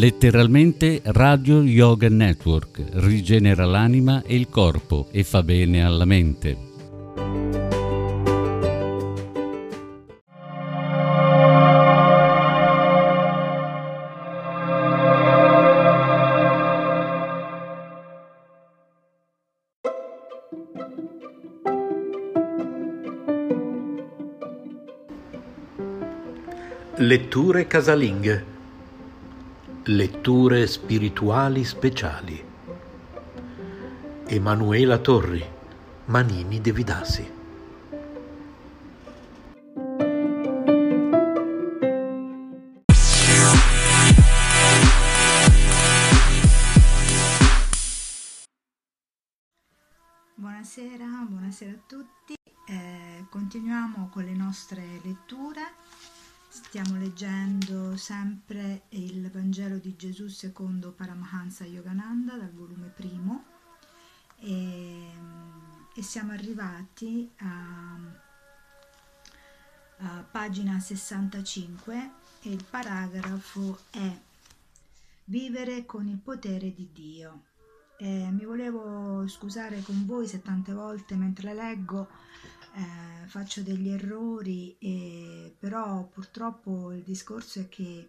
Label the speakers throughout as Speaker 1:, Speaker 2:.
Speaker 1: Letteralmente Radio Yoga Network rigenera l'anima e il corpo e fa bene alla mente.
Speaker 2: Letture casalinghe Letture spirituali speciali. Emanuela Torri, Manini Devidasi.
Speaker 3: 65 e il paragrafo è Vivere con il potere di Dio. Eh, mi volevo scusare con voi se tante volte mentre leggo eh, faccio degli errori, e, però purtroppo il discorso è che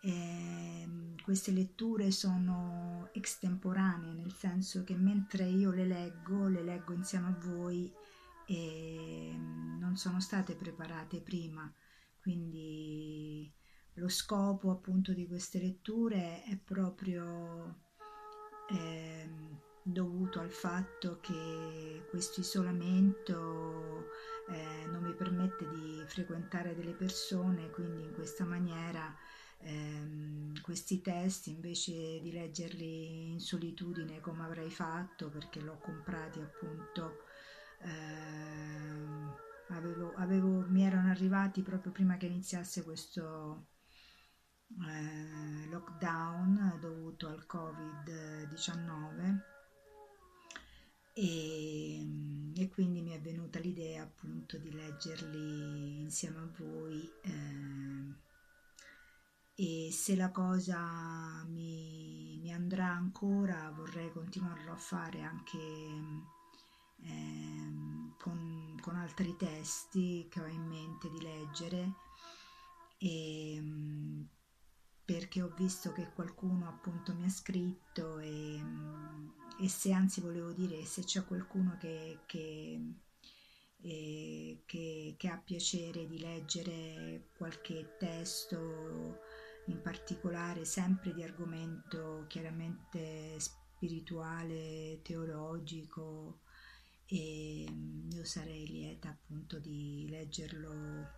Speaker 3: eh, queste letture sono extemporanee, nel senso che mentre io le leggo, le leggo insieme a voi e non sono state preparate prima, quindi lo scopo appunto di queste letture è proprio eh, dovuto al fatto che questo isolamento eh, non mi permette di frequentare delle persone, quindi in questa maniera ehm, questi testi invece di leggerli in solitudine come avrei fatto perché l'ho comprati appunto ehm, avevo, avevo, mi erano arrivati proprio prima che iniziasse questo eh, lockdown dovuto al covid-19 e, e, quindi mi è venuta l'idea appunto di leggerli insieme a voi eh, e se la cosa mi, mi, andrà ancora vorrei continuarlo a fare anche eh, con, con, altri testi che ho in mente di leggere. E, perché ho visto che qualcuno appunto mi ha scritto e e se anzi volevo dire se c'è qualcuno che, che, eh, che, che, ha piacere di leggere qualche testo in particolare sempre di argomento chiaramente spirituale, teologico e io sarei lieta appunto di leggerlo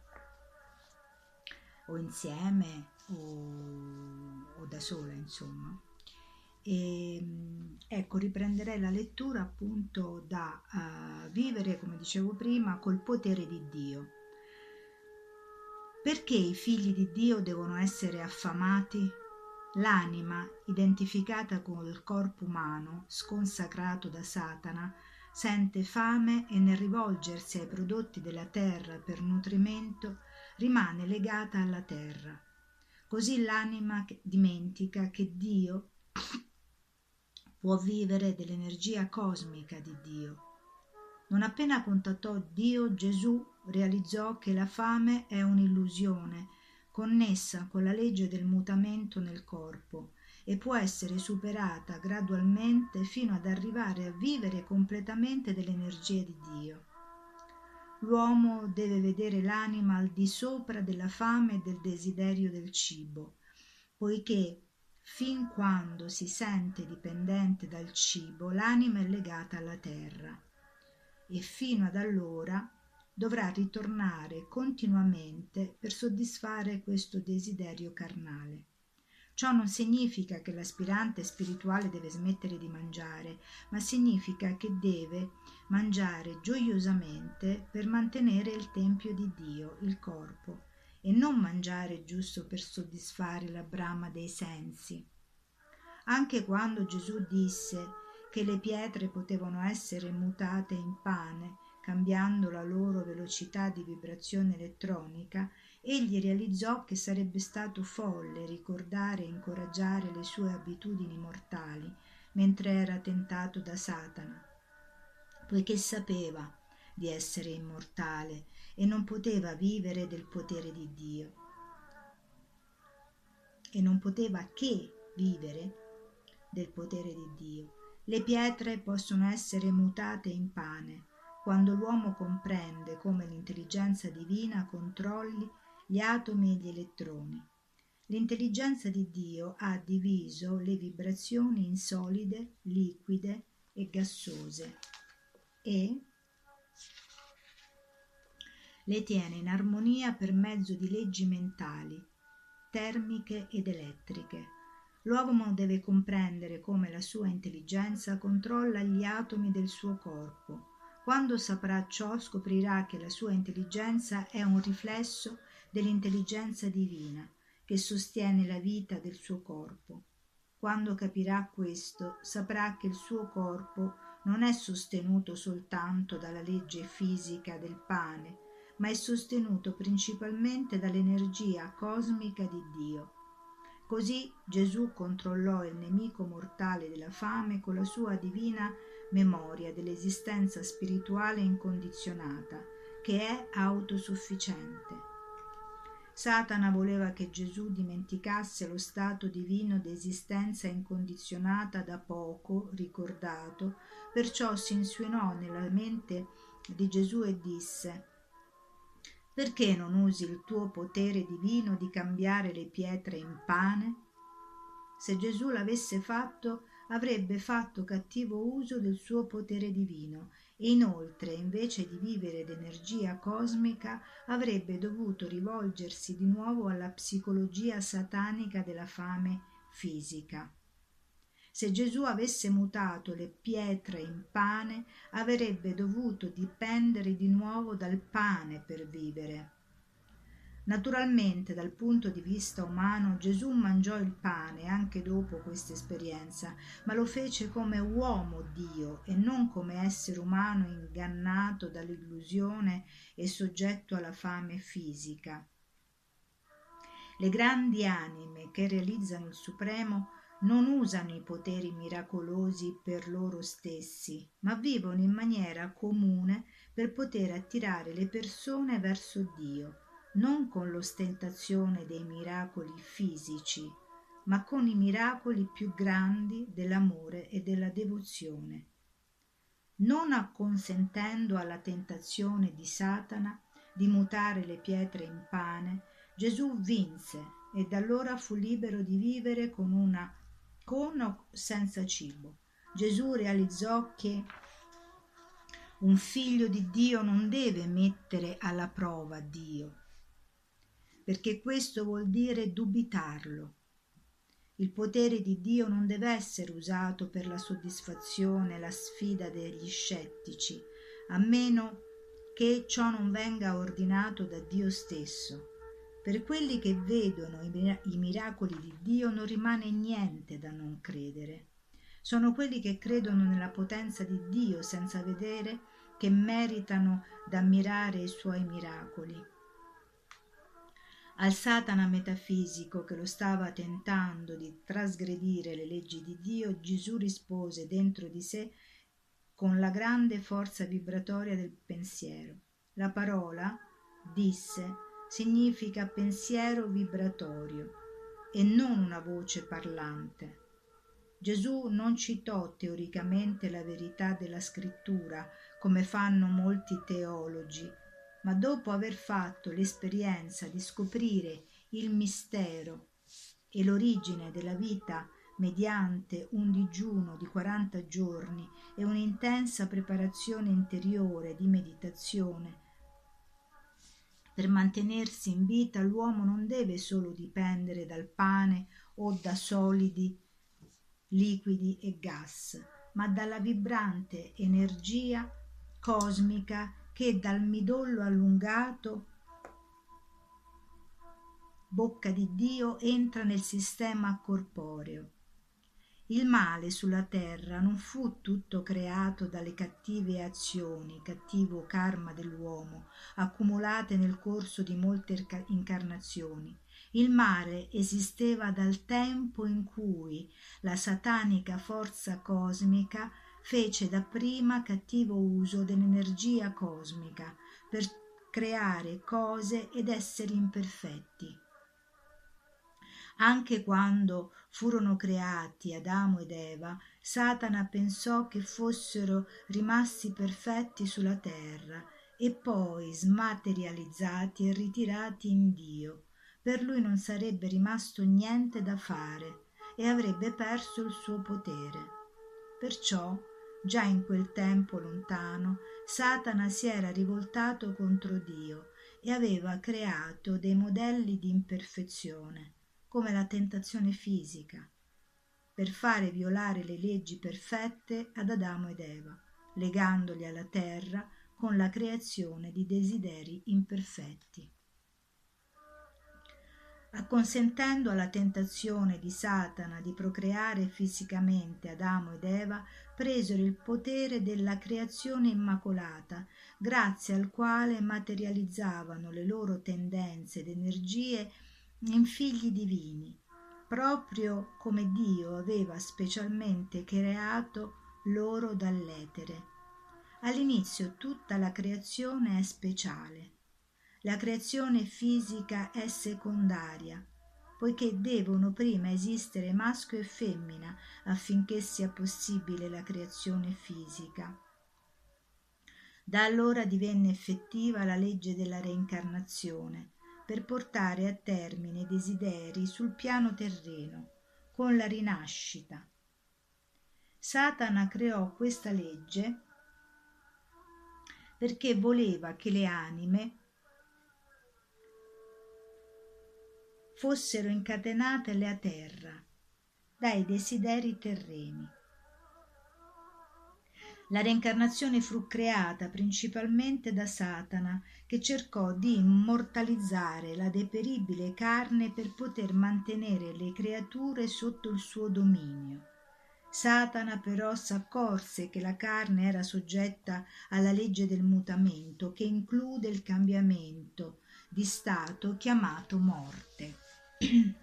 Speaker 3: o insieme o, o da sola insomma. E, ehm, ecco, riprenderei la lettura appunto da uh, vivere, come dicevo prima, col potere di Dio. Perché i figli di Dio devono essere affamati? L'anima, identificata col corpo umano, sconsacrato da Satana, sente fame e nel rivolgersi ai prodotti della terra per nutrimento rimane legata alla terra Così l'anima dimentica che Dio può vivere dell'energia cosmica di Dio. Non appena contattò Dio, Gesù realizzò che la fame è un'illusione connessa con la legge del mutamento nel corpo e può essere superata gradualmente fino ad arrivare a vivere completamente dell'energia di Dio. L'uomo deve vedere l'anima al di sopra della fame e del desiderio del cibo, poiché fin quando si sente dipendente dal cibo l'anima è legata alla terra e fino ad allora dovrà ritornare continuamente per soddisfare questo desiderio carnale. Ciò non significa che l'aspirante spirituale deve smettere di mangiare, ma significa che deve mangiare gioiosamente per mantenere il tempio di Dio, il corpo, e non mangiare giusto per soddisfare la brama dei sensi. Anche quando Gesù disse che le pietre potevano essere mutate in pane, cambiando la loro velocità di vibrazione elettronica, egli realizzò che sarebbe stato folle ricordare e incoraggiare le sue abitudini mortali mentre era tentato da Satana, poiché sapeva di essere immortale e non poteva vivere del potere di Dio. E non poteva che vivere del potere di Dio. Le pietre possono essere mutate in pane quando l'uomo comprende come l'intelligenza divina controlli gli atomi e gli elettroni. L'intelligenza di Dio ha diviso le vibrazioni in solide, liquide e gassose e le tiene in armonia per mezzo di leggi mentali, termiche ed elettriche. L'uomo deve comprendere come la sua intelligenza controlla gli atomi del suo corpo. Quando saprà ciò scoprirà che la sua intelligenza è un riflesso dell'intelligenza divina che sostiene la vita del suo corpo. Quando capirà questo, saprà che il suo corpo non è sostenuto soltanto dalla legge fisica del pane, ma è sostenuto principalmente dall'energia cosmica di Dio. Così Gesù controllò il nemico mortale della fame con la sua divina memoria dell'esistenza spirituale incondizionata, che è autosufficiente. Satana voleva che Gesù dimenticasse lo stato divino d'esistenza incondizionata da poco ricordato, perciò si insinuò nella mente di Gesù e disse Perché non usi il tuo potere divino di cambiare le pietre in pane? Se Gesù l'avesse fatto, avrebbe fatto cattivo uso del suo potere divino inoltre invece di vivere d'energia cosmica avrebbe dovuto rivolgersi di nuovo alla psicologia satanica della fame fisica. Se Gesù avesse mutato le pietre in pane, avrebbe dovuto dipendere di nuovo dal pane per vivere. Naturalmente, dal punto di vista umano, Gesù mangiò il pane anche dopo questa esperienza, ma lo fece come uomo Dio e non come essere umano ingannato dall'illusione e soggetto alla fame fisica. Le grandi anime che realizzano il Supremo non usano i poteri miracolosi per loro stessi, ma vivono in maniera comune per poter attirare le persone verso Dio non con l'ostentazione dei miracoli fisici, ma con i miracoli più grandi dell'amore e della devozione. Non acconsentendo alla tentazione di Satana di mutare le pietre in pane, Gesù vinse e da allora fu libero di vivere con una con o senza cibo. Gesù realizzò che un figlio di Dio non deve mettere alla prova Dio, perché questo vuol dire dubitarlo. Il potere di Dio non deve essere usato per la soddisfazione la sfida degli scettici, a meno che ciò non venga ordinato da Dio stesso. Per quelli che vedono i miracoli di Dio non rimane niente da non credere. Sono quelli che credono nella potenza di Dio senza vedere che meritano d'ammirare i suoi miracoli. Al Satana metafisico che lo stava tentando di trasgredire le leggi di Dio, Gesù rispose dentro di sé con la grande forza vibratoria del pensiero. La parola, disse, significa pensiero vibratorio e non una voce parlante. Gesù non citò teoricamente la verità della scrittura come fanno molti teologi, ma dopo aver fatto l'esperienza di scoprire il mistero e l'origine della vita mediante un digiuno di 40 giorni e un'intensa preparazione interiore di meditazione, per mantenersi in vita l'uomo non deve solo dipendere dal pane o da solidi liquidi e gas, ma dalla vibrante energia cosmica che dal midollo allungato bocca di Dio entra nel sistema corporeo. Il male sulla terra non fu tutto creato dalle cattive azioni, cattivo karma dell'uomo, accumulate nel corso di molte incarnazioni, il mare esisteva dal tempo in cui la satanica forza cosmica fece dapprima cattivo uso dell'energia cosmica per creare cose ed esseri imperfetti. Anche quando furono creati Adamo ed Eva, Satana pensò che fossero rimasti perfetti sulla terra e poi smaterializzati e ritirati in Dio per lui non sarebbe rimasto niente da fare e avrebbe perso il suo potere. Perciò, già in quel tempo lontano, Satana si era rivoltato contro Dio e aveva creato dei modelli di imperfezione, come la tentazione fisica, per fare violare le leggi perfette ad Adamo ed Eva, legandoli alla terra con la creazione di desideri imperfetti acconsentendo alla tentazione di Satana di procreare fisicamente Adamo ed Eva, presero il potere della creazione immacolata, grazie al quale materializzavano le loro tendenze ed energie in figli divini, proprio come Dio aveva specialmente creato loro dall'etere. All'inizio tutta la creazione è speciale la creazione fisica è secondaria, poiché devono prima esistere maschio e femmina affinché sia possibile la creazione fisica. Da allora divenne effettiva la legge della reincarnazione per portare a termine i desideri sul piano terreno con la rinascita. Satana creò questa legge perché voleva che le anime fossero incatenate alla terra dai desideri terreni. La reincarnazione fu creata principalmente da Satana, che cercò di immortalizzare la deperibile carne per poter mantenere le creature sotto il suo dominio. Satana però s'accorse che la carne era soggetta alla legge del mutamento, che include il cambiamento di stato chiamato morte.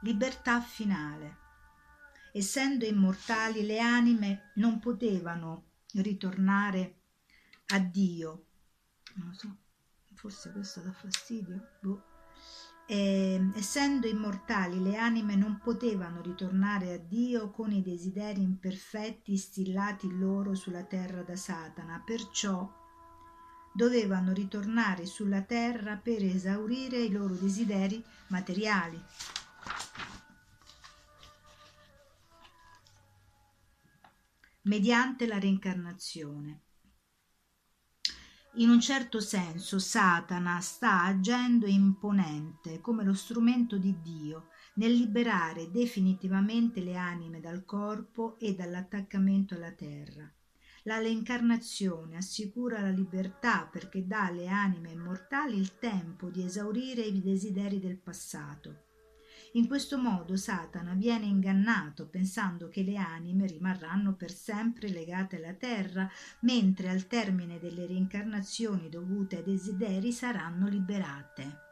Speaker 3: Libertà finale. Essendo immortali, le anime non potevano ritornare a Dio. Non so, forse questo dà fastidio. Boh. Eh, essendo immortali, le anime non potevano ritornare a Dio con i desideri imperfetti instillati loro sulla terra da Satana, perciò dovevano ritornare sulla terra per esaurire i loro desideri materiali. mediante la reincarnazione. In un certo senso Satana sta agendo imponente come lo strumento di Dio nel liberare definitivamente le anime dal corpo e dall'attaccamento alla terra. La reincarnazione assicura la libertà perché dà alle anime immortali il tempo di esaurire i desideri del passato. In questo modo Satana viene ingannato pensando che le anime rimarranno per sempre legate alla terra, mentre al termine delle reincarnazioni dovute ai desideri saranno liberate.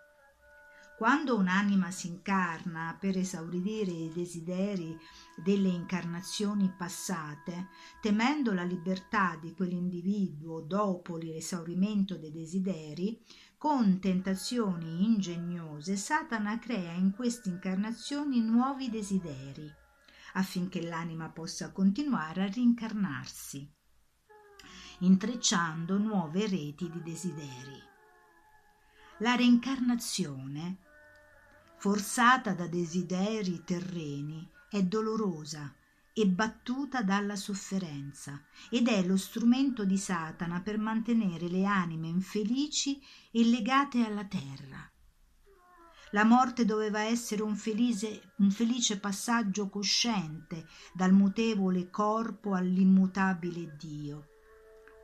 Speaker 3: Quando un'anima si incarna per esaurire i desideri delle incarnazioni passate, temendo la libertà di quell'individuo dopo l'esaurimento dei desideri, con tentazioni ingegnose Satana crea in queste incarnazioni nuovi desideri, affinché l'anima possa continuare a rincarnarsi, intrecciando nuove reti di desideri. La reincarnazione forzata da desideri terreni, è dolorosa e battuta dalla sofferenza ed è lo strumento di Satana per mantenere le anime infelici e legate alla terra. La morte doveva essere un felice, un felice passaggio cosciente dal mutevole corpo all'immutabile Dio.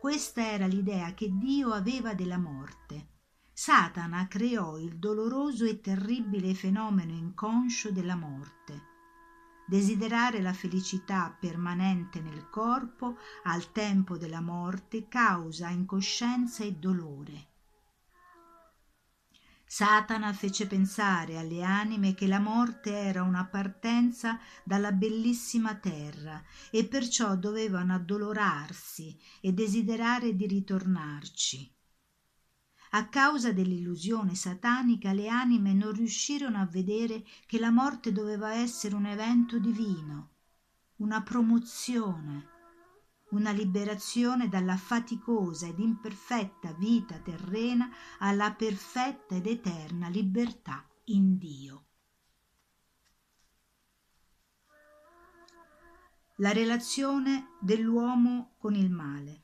Speaker 3: Questa era l'idea che Dio aveva della morte Satana creò il doloroso e terribile fenomeno inconscio della morte. Desiderare la felicità permanente nel corpo al tempo della morte causa incoscienza e dolore. Satana fece pensare alle anime che la morte era una partenza dalla bellissima terra e perciò dovevano addolorarsi e desiderare di ritornarci. A causa dell'illusione satanica le anime non riuscirono a vedere che la morte doveva essere un evento divino, una promozione, una liberazione dalla faticosa ed imperfetta vita terrena alla perfetta ed eterna libertà in Dio. La relazione dell'uomo con il male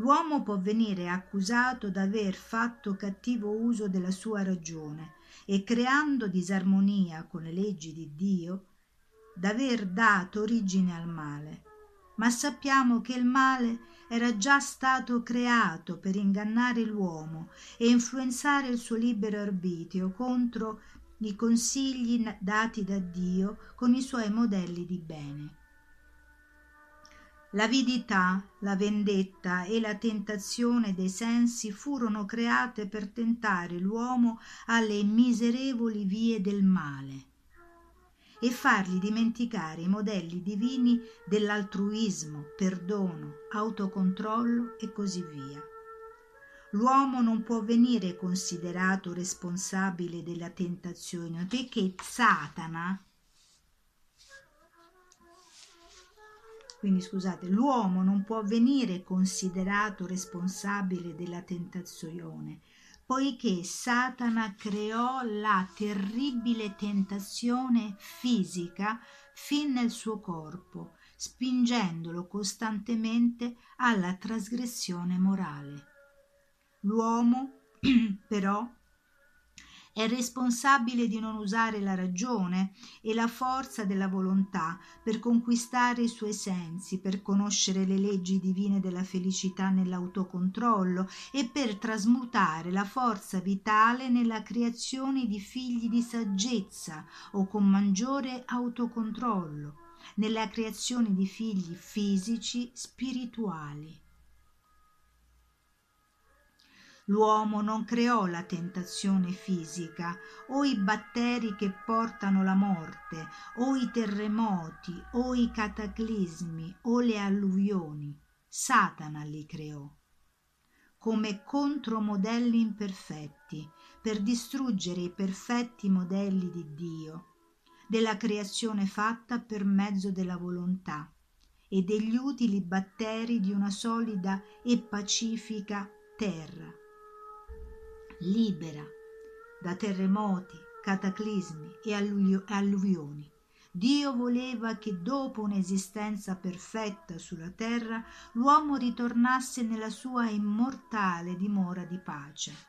Speaker 3: l'uomo può venire accusato d'aver fatto cattivo uso della sua ragione e creando disarmonia con le leggi di Dio, d'aver dato origine al male. Ma sappiamo che il male era già stato creato per ingannare l'uomo e influenzare il suo libero arbitrio contro i consigli dati da Dio con i suoi modelli di bene. L'avidità, la vendetta e la tentazione dei sensi furono create per tentare l'uomo alle miserevoli vie del male e fargli dimenticare i modelli divini dell'altruismo, perdono, autocontrollo e così via. L'uomo non può venire considerato responsabile della tentazione perché Satana Quindi scusate, l'uomo non può venire considerato responsabile della tentazione, poiché Satana creò la terribile tentazione fisica fin nel suo corpo, spingendolo costantemente alla trasgressione morale. L'uomo, però, è responsabile di non usare la ragione e la forza della volontà per conquistare i suoi sensi, per conoscere le leggi divine della felicità nell'autocontrollo e per trasmutare la forza vitale nella creazione di figli di saggezza o con maggiore autocontrollo, nella creazione di figli fisici spirituali. L'uomo non creò la tentazione fisica, o i batteri che portano la morte, o i terremoti, o i cataclismi, o le alluvioni. Satana li creò come contromodelli imperfetti per distruggere i perfetti modelli di Dio, della creazione fatta per mezzo della volontà e degli utili batteri di una solida e pacifica terra libera da terremoti, cataclismi e alluvioni. Dio voleva che dopo un'esistenza perfetta sulla terra l'uomo ritornasse nella sua immortale dimora di pace.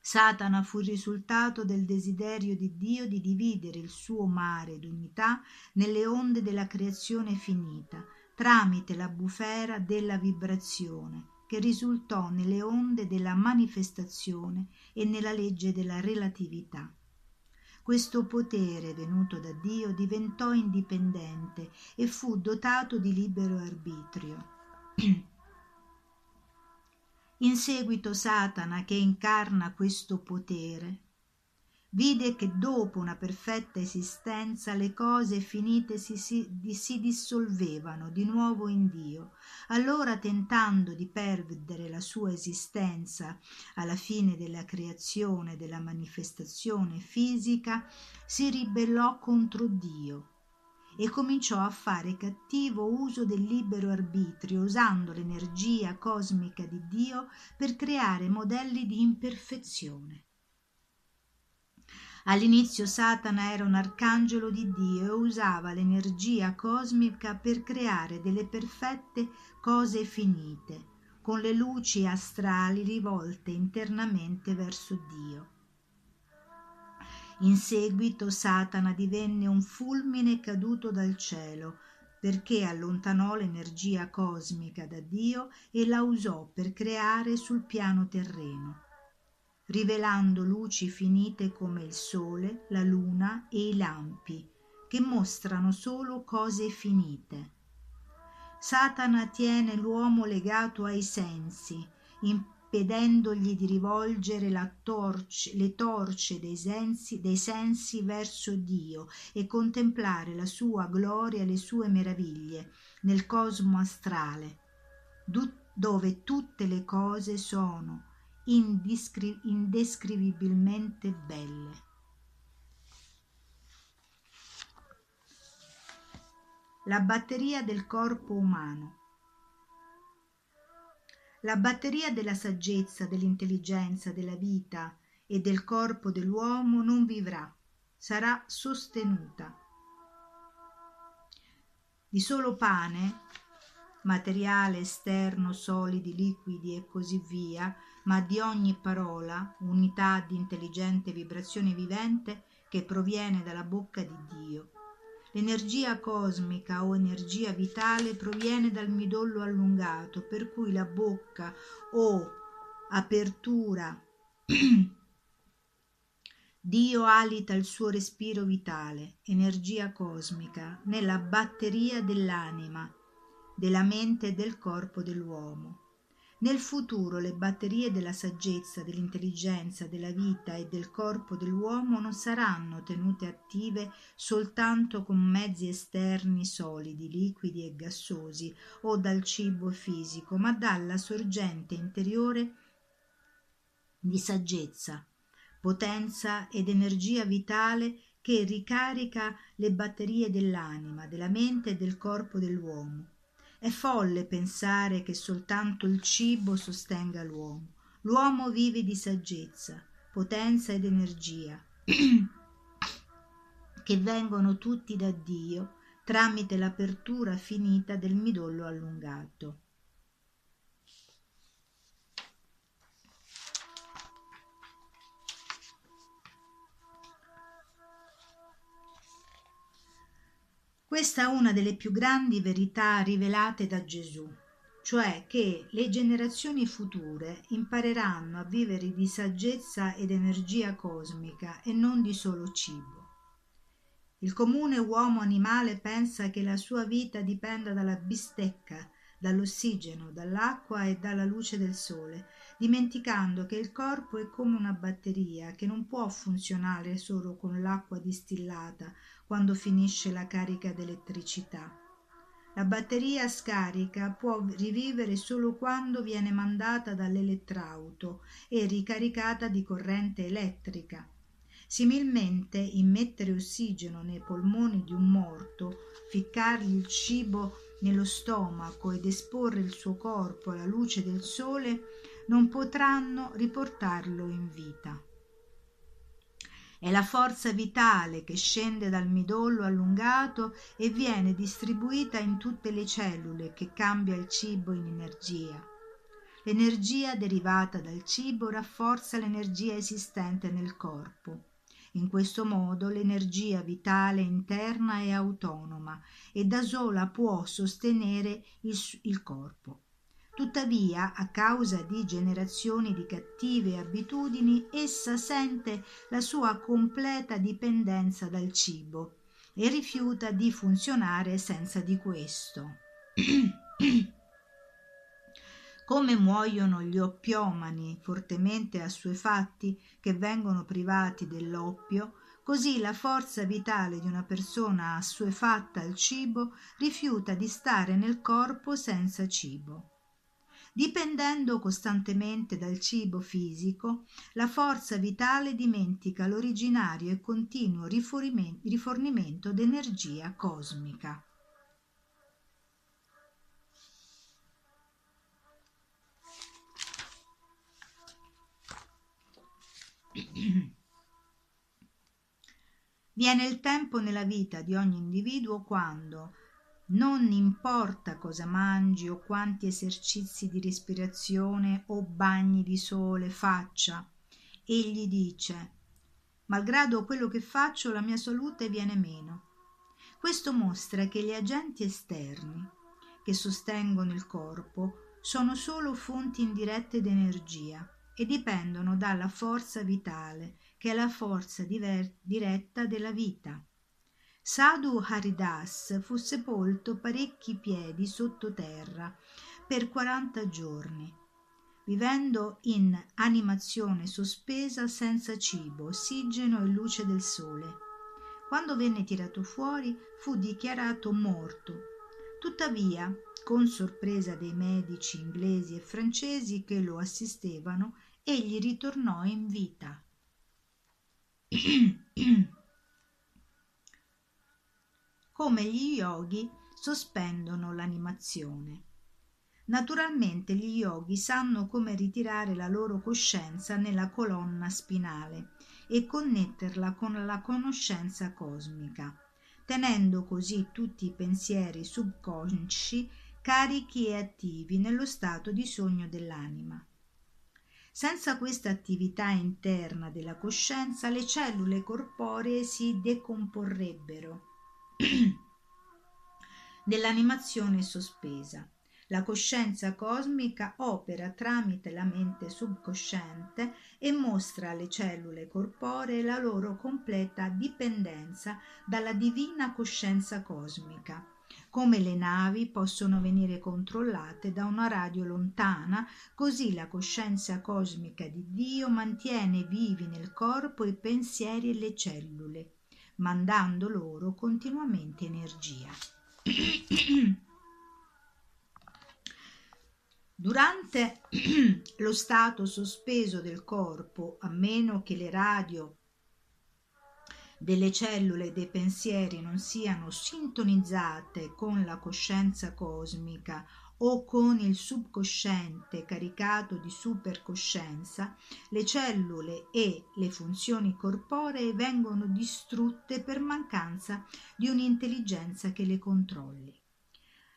Speaker 3: Satana fu il risultato del desiderio di Dio di dividere il suo mare d'unità nelle onde della creazione finita, tramite la bufera della vibrazione, che risultò nelle onde della manifestazione e nella legge della relatività. questo potere venuto da Dio diventò indipendente e fu dotato di libero arbitrio. In seguito Satana, che incarna questo potere, vide che dopo una perfetta esistenza le cose finite si, si, si, dissolvevano di nuovo in Dio. Allora, tentando di perdere la sua esistenza alla fine della creazione, della manifestazione fisica, si ribellò contro Dio e cominciò a fare cattivo uso del libero arbitrio, usando l'energia cosmica di Dio per creare modelli di imperfezione. All'inizio Satana era un arcangelo di Dio e usava l'energia cosmica per creare delle perfette cose finite, con le luci astrali rivolte internamente verso Dio. In seguito Satana divenne un fulmine caduto dal cielo, perché allontanò l'energia cosmica da Dio e la usò per creare sul piano terreno rivelando luci finite come il sole, la luna e i lampi, che mostrano solo cose finite. Satana tiene l'uomo legato ai sensi, impedendogli di rivolgere torce, le torce dei sensi, dei sensi verso Dio e contemplare la sua gloria e le sue meraviglie nel cosmo astrale, dove tutte le cose sono indiscri- indescrivibilmente belle. La batteria del corpo umano. La batteria della saggezza, dell'intelligenza, della vita e del corpo dell'uomo non vivrà, sarà sostenuta. Di solo pane, materiale esterno, solidi, liquidi e così via, ma di ogni parola, unità di intelligente vibrazione vivente che proviene dalla bocca di Dio. L'energia cosmica o energia vitale proviene dal midollo allungato, per cui la bocca o apertura Dio alita il suo respiro vitale, energia cosmica, nella batteria dell'anima, della mente e del corpo dell'uomo. Nel futuro le batterie della saggezza, dell'intelligenza, della vita e del corpo dell'uomo non saranno tenute attive soltanto con mezzi esterni solidi, liquidi e gassosi o dal cibo fisico, ma dalla sorgente interiore di saggezza, potenza ed energia vitale che ricarica le batterie dell'anima, della mente e del corpo dell'uomo è folle pensare che soltanto il cibo sostenga l'uomo. L'uomo vive di saggezza, potenza ed energia, che vengono tutti da Dio tramite l'apertura finita del midollo allungato. Questa è una delle più grandi verità rivelate da Gesù, cioè che le generazioni future impareranno a vivere di saggezza ed energia cosmica e non di solo cibo. Il comune uomo animale pensa che la sua vita dipenda dalla bistecca, dall'ossigeno, dall'acqua e dalla luce del sole, dimenticando che il corpo è come una batteria che non può funzionare solo con l'acqua distillata quando finisce la carica d'elettricità. La batteria scarica può rivivere solo quando viene mandata dall'elettrauto e ricaricata di corrente elettrica. Similmente, immettere ossigeno nei polmoni di un morto, ficcargli il cibo nello stomaco ed esporre il suo corpo alla luce del sole non potranno riportarlo in vita. È la forza vitale che scende dal midollo allungato e viene distribuita in tutte le cellule che cambia il cibo in energia. L'energia derivata dal cibo rafforza l'energia esistente nel corpo. In questo modo l'energia vitale interna è autonoma e da sola può sostenere il, il corpo. Tuttavia, a causa di generazioni di cattive abitudini, essa sente la sua completa dipendenza dal cibo e rifiuta di funzionare senza di questo. Come muoiono gli oppiomani fortemente assuefatti che vengono privati dell'oppio, così la forza vitale di una persona assuefatta al cibo rifiuta di stare nel corpo senza cibo. Dipendendo costantemente dal cibo fisico, la forza vitale dimentica l'originario e continuo rifornimento d'energia cosmica. Viene il tempo nella vita di ogni individuo quando, non importa cosa mangi o quanti esercizi di respirazione o bagni di sole faccia, egli dice malgrado quello che faccio la mia salute viene meno. Questo mostra che gli agenti esterni che sostengono il corpo sono solo fonti indirette d'energia e dipendono dalla forza vitale, che è la forza diretta della vita. Sadhu Haridas fu sepolto parecchi piedi sottoterra per 40 giorni, vivendo in animazione sospesa senza cibo, ossigeno e luce del sole. Quando venne tirato fuori fu dichiarato morto. Tuttavia, con sorpresa dei medici inglesi e francesi che lo assistevano, egli ritornò in vita. come gli yogi sospendono l'animazione. Naturalmente gli yogi sanno come ritirare la loro coscienza nella colonna spinale e connetterla con la conoscenza cosmica, tenendo così tutti i pensieri subconsci carichi e attivi nello stato di sogno dell'anima. Senza questa attività interna della coscienza le cellule corporee si decomporrebbero Nell'animazione sospesa. La coscienza cosmica opera tramite la mente subconsciente e mostra alle cellule corporee la loro completa dipendenza dalla divina coscienza cosmica. Come le navi possono venire controllate da una radio lontana, così la coscienza cosmica di Dio mantiene vivi nel corpo i pensieri e le cellule mandando loro continuamente energia. Durante lo stato sospeso del corpo, a meno che le radio delle cellule dei pensieri non siano sintonizzate con la coscienza cosmica o con il subconsciente caricato di supercoscienza, le cellule e le funzioni corporee vengono distrutte per mancanza di un'intelligenza che le controlli.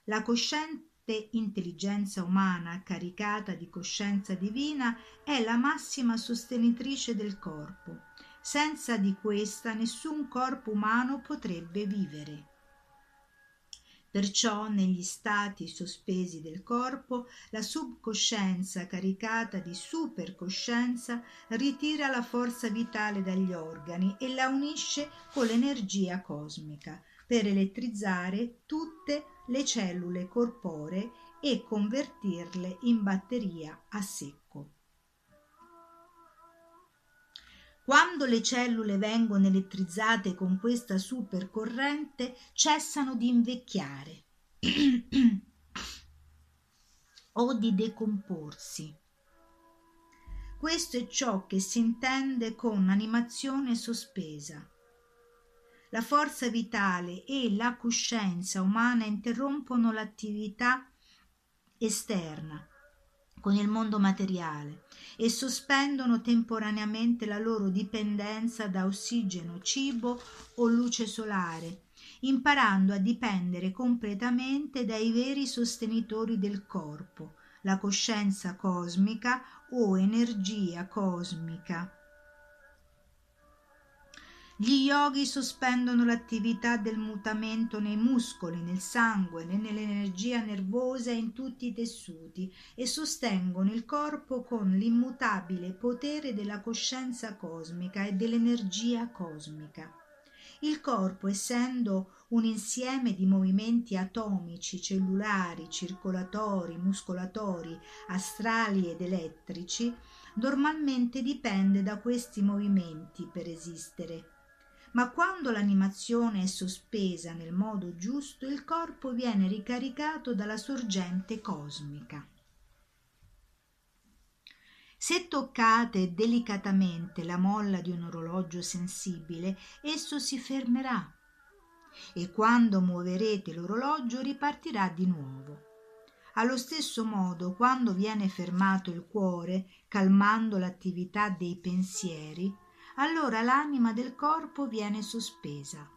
Speaker 3: La cosciente intelligenza umana caricata di coscienza divina è la massima sostenitrice del corpo. Senza di questa nessun corpo umano potrebbe vivere. Perciò negli stati sospesi del corpo la subcoscienza caricata di supercoscienza ritira la forza vitale dagli organi e la unisce con l'energia cosmica per elettrizzare tutte le cellule corporee e convertirle in batteria a secco. Quando le cellule vengono elettrizzate con questa supercorrente cessano di invecchiare o di decomporsi. Questo è ciò che si intende con animazione sospesa. La forza vitale e la coscienza umana interrompono l'attività esterna con il mondo materiale e sospendono temporaneamente la loro dipendenza da ossigeno, cibo o luce solare, imparando a dipendere completamente dai veri sostenitori del corpo, la coscienza cosmica o energia cosmica. Gli yogi sospendono l'attività del mutamento nei muscoli, nel sangue, nell'energia nervosa e in tutti i tessuti e sostengono il corpo con l'immutabile potere della coscienza cosmica e dell'energia cosmica. Il corpo, essendo un insieme di movimenti atomici, cellulari, circolatori, muscolatori, astrali ed elettrici, normalmente dipende da questi movimenti per esistere ma quando l'animazione è sospesa nel modo giusto il corpo viene ricaricato dalla sorgente cosmica. Se toccate delicatamente la molla di un orologio sensibile, esso si fermerà e quando muoverete l'orologio ripartirà di nuovo. Allo stesso modo, quando viene fermato il cuore, calmando l'attività dei pensieri, allora l'anima del corpo viene sospesa.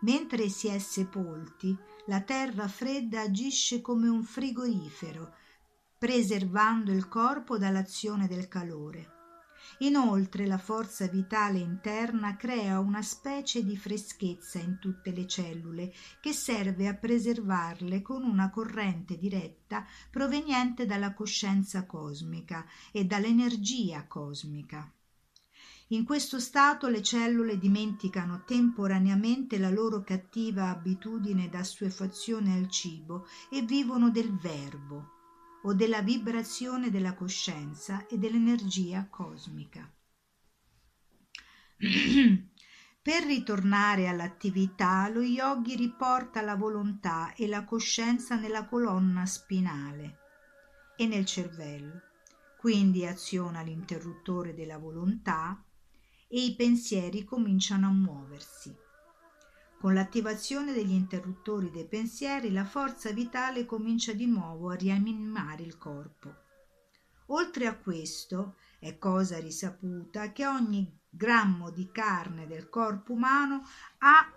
Speaker 3: Mentre si è sepolti, la terra fredda agisce come un frigorifero, preservando il corpo dall'azione del calore. Inoltre la forza vitale interna crea una specie di freschezza in tutte le cellule che serve a preservarle con una corrente diretta proveniente dalla coscienza cosmica e dall'energia cosmica. In questo stato le cellule dimenticano temporaneamente la loro cattiva abitudine d'assuefazione al cibo e vivono del verbo o della vibrazione della coscienza e dell'energia cosmica. per ritornare all'attività, lo yogi riporta la volontà e la coscienza nella colonna spinale e nel cervello. Quindi aziona l'interruttore della volontà e i pensieri cominciano a muoversi. Con l'attivazione degli interruttori dei pensieri la forza vitale comincia di nuovo a rianimare il corpo. Oltre a questo, è cosa risaputa che ogni grammo di carne del corpo umano ha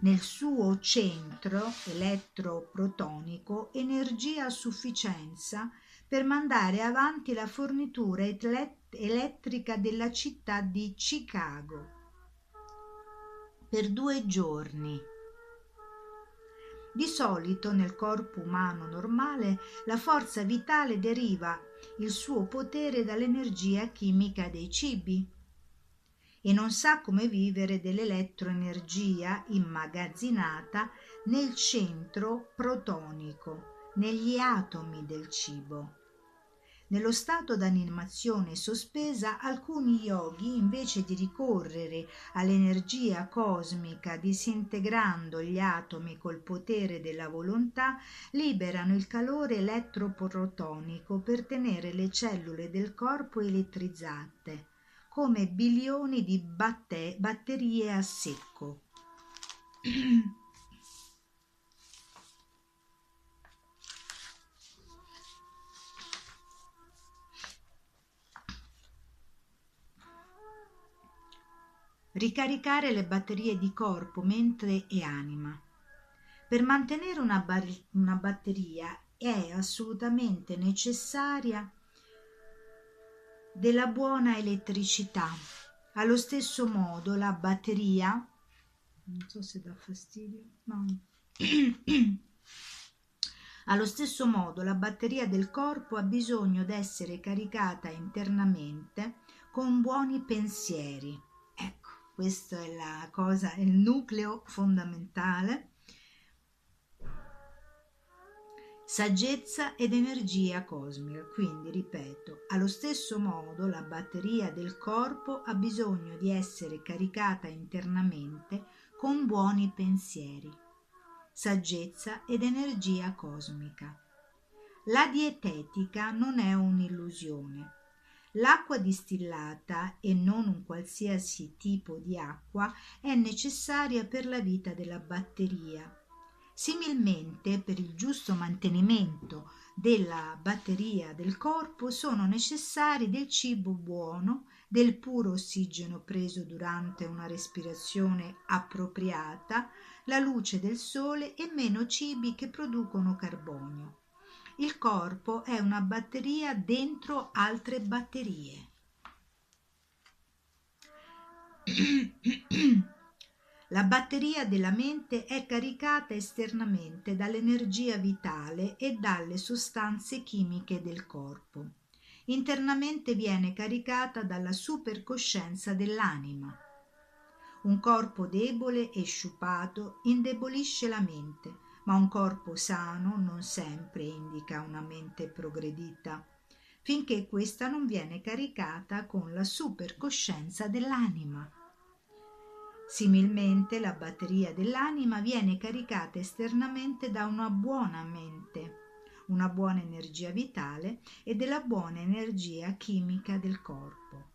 Speaker 3: nel suo centro elettroprotonico energia a sufficienza per mandare avanti la fornitura elettrica della città di Chicago per due giorni. Di solito nel corpo umano normale la forza vitale deriva il suo potere dall'energia chimica dei cibi e non sa come vivere dell'elettroenergia immagazzinata nel centro protonico, negli atomi del cibo. Nello stato d'animazione sospesa, alcuni yogi, invece di ricorrere all'energia cosmica disintegrando gli atomi col potere della volontà, liberano il calore elettroprotonico per tenere le cellule del corpo elettrizzate, come bilioni di batte- batterie a secco. ricaricare le batterie di corpo, mente e anima. Per mantenere una, bar- una batteria è assolutamente necessaria della buona elettricità. Allo stesso modo la batteria non so se dà fastidio, no. Allo stesso modo la batteria del corpo ha bisogno di essere caricata internamente con buoni pensieri questo è la cosa, il nucleo fondamentale. Saggezza ed energia cosmica, quindi ripeto, allo stesso modo la batteria del corpo ha bisogno di essere caricata internamente con buoni pensieri, saggezza ed energia cosmica. La dietetica non è un'illusione, L'acqua distillata e non un qualsiasi tipo di acqua è necessaria per la vita della batteria. Similmente, per il giusto mantenimento della batteria del corpo sono necessari del cibo buono, del puro ossigeno preso durante una respirazione appropriata, la luce del sole e meno cibi che producono carbonio. Il corpo è una batteria dentro altre batterie. La batteria della mente è caricata esternamente dall'energia vitale e dalle sostanze chimiche del corpo. Internamente viene caricata dalla supercoscienza dell'anima. Un corpo debole e sciupato indebolisce la mente, ma un corpo sano non sempre indica una mente progredita, finché questa non viene caricata con la supercoscienza dell'anima. Similmente la batteria dell'anima viene caricata esternamente da una buona mente, una buona energia vitale e della buona energia chimica del corpo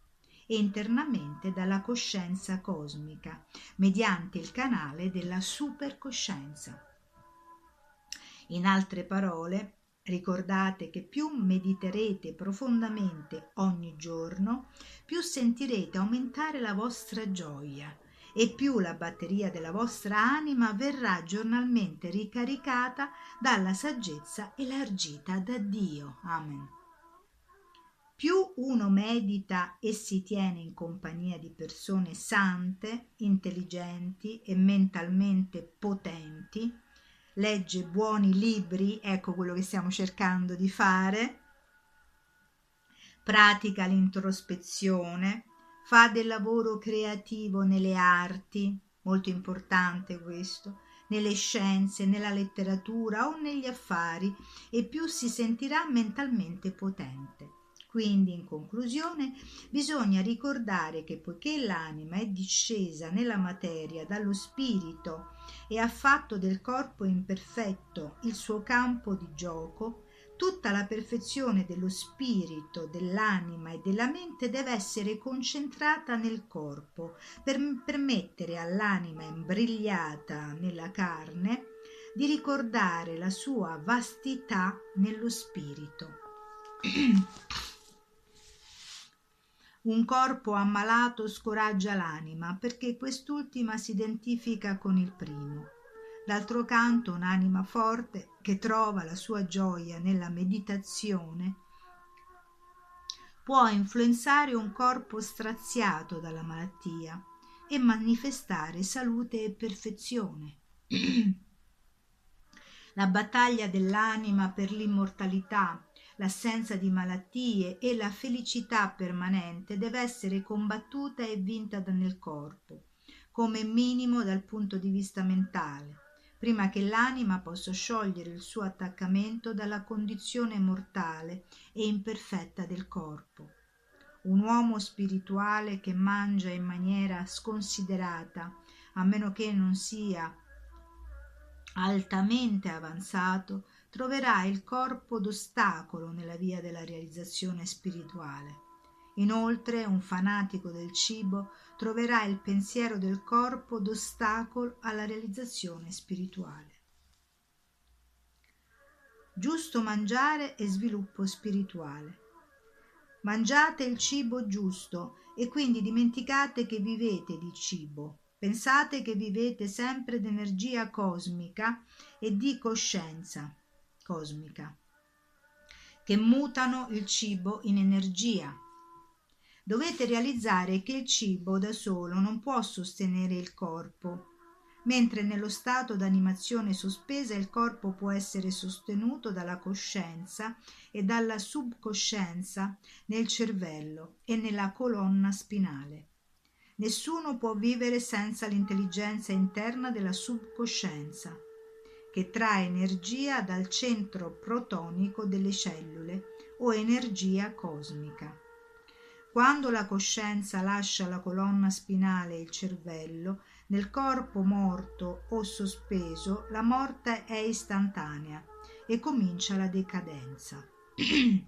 Speaker 3: e internamente dalla coscienza cosmica mediante il canale della supercoscienza. In altre parole, ricordate che più mediterete profondamente ogni giorno, più sentirete aumentare la vostra gioia e più la batteria della vostra anima verrà giornalmente ricaricata dalla saggezza elargita da Dio. Amen. Più uno medita e si tiene in compagnia di persone sante, intelligenti e mentalmente potenti, legge buoni libri, ecco quello che stiamo cercando di fare, pratica l'introspezione, fa del lavoro creativo nelle arti, molto importante questo, nelle scienze, nella letteratura o negli affari e più si sentirà mentalmente potente. Quindi, in conclusione, bisogna ricordare che poiché l'anima è discesa nella materia dallo spirito e ha fatto del corpo imperfetto il suo campo di gioco, tutta la perfezione dello spirito, dell'anima e della mente deve essere concentrata nel corpo per permettere all'anima imbrigliata nella carne di ricordare la sua vastità nello spirito. Un corpo ammalato scoraggia l'anima perché quest'ultima si identifica con il primo d'altro canto un'anima forte che trova la sua gioia nella meditazione può influenzare un corpo straziato dalla malattia e manifestare salute e perfezione. la battaglia dell'anima per l'immortalità, l'assenza di malattie e la felicità permanente deve essere combattuta e vinta nel corpo, come minimo dal punto di vista mentale prima che l'anima possa sciogliere il suo attaccamento dalla condizione mortale e imperfetta del corpo. Un uomo spirituale che mangia in maniera sconsiderata, a meno che non sia altamente avanzato, troverà il corpo d'ostacolo nella via della realizzazione spirituale. Inoltre un fanatico del cibo troverà il pensiero del corpo d'ostacolo alla realizzazione spirituale. Giusto mangiare e sviluppo spirituale. Mangiate il cibo giusto e quindi dimenticate che vivete di cibo. Pensate che vivete sempre d'energia cosmica e di coscienza cosmica, che mutano il cibo in energia. Dovete realizzare che il cibo da solo non può sostenere il corpo, mentre nello stato d'animazione sospesa il corpo può essere sostenuto dalla coscienza e dalla subcoscienza nel cervello e nella colonna spinale. Nessuno può vivere senza l'intelligenza interna della subcoscienza, che trae energia dal centro protonico delle cellule o energia cosmica. Quando la coscienza lascia la colonna spinale e il cervello, nel corpo morto o sospeso, la morte è istantanea e comincia la decadenza.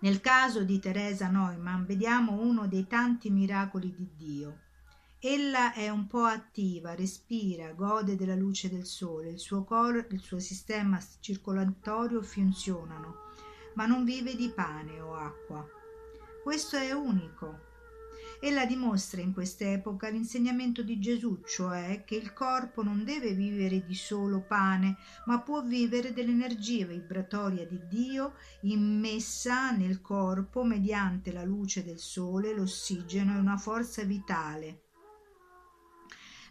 Speaker 3: Nel caso di Teresa Neumann vediamo uno dei tanti miracoli di Dio. Ella è un po' attiva, respira, gode della luce del sole, il suo, cor- il suo sistema circolatorio funzionano, ma non vive di pane o acqua questo è unico Ella dimostra in quest'epoca l'insegnamento di Gesù, cioè che il corpo non deve vivere di solo pane, ma può vivere dell'energia vibratoria di Dio immessa nel corpo mediante la luce del sole, l'ossigeno e una forza vitale.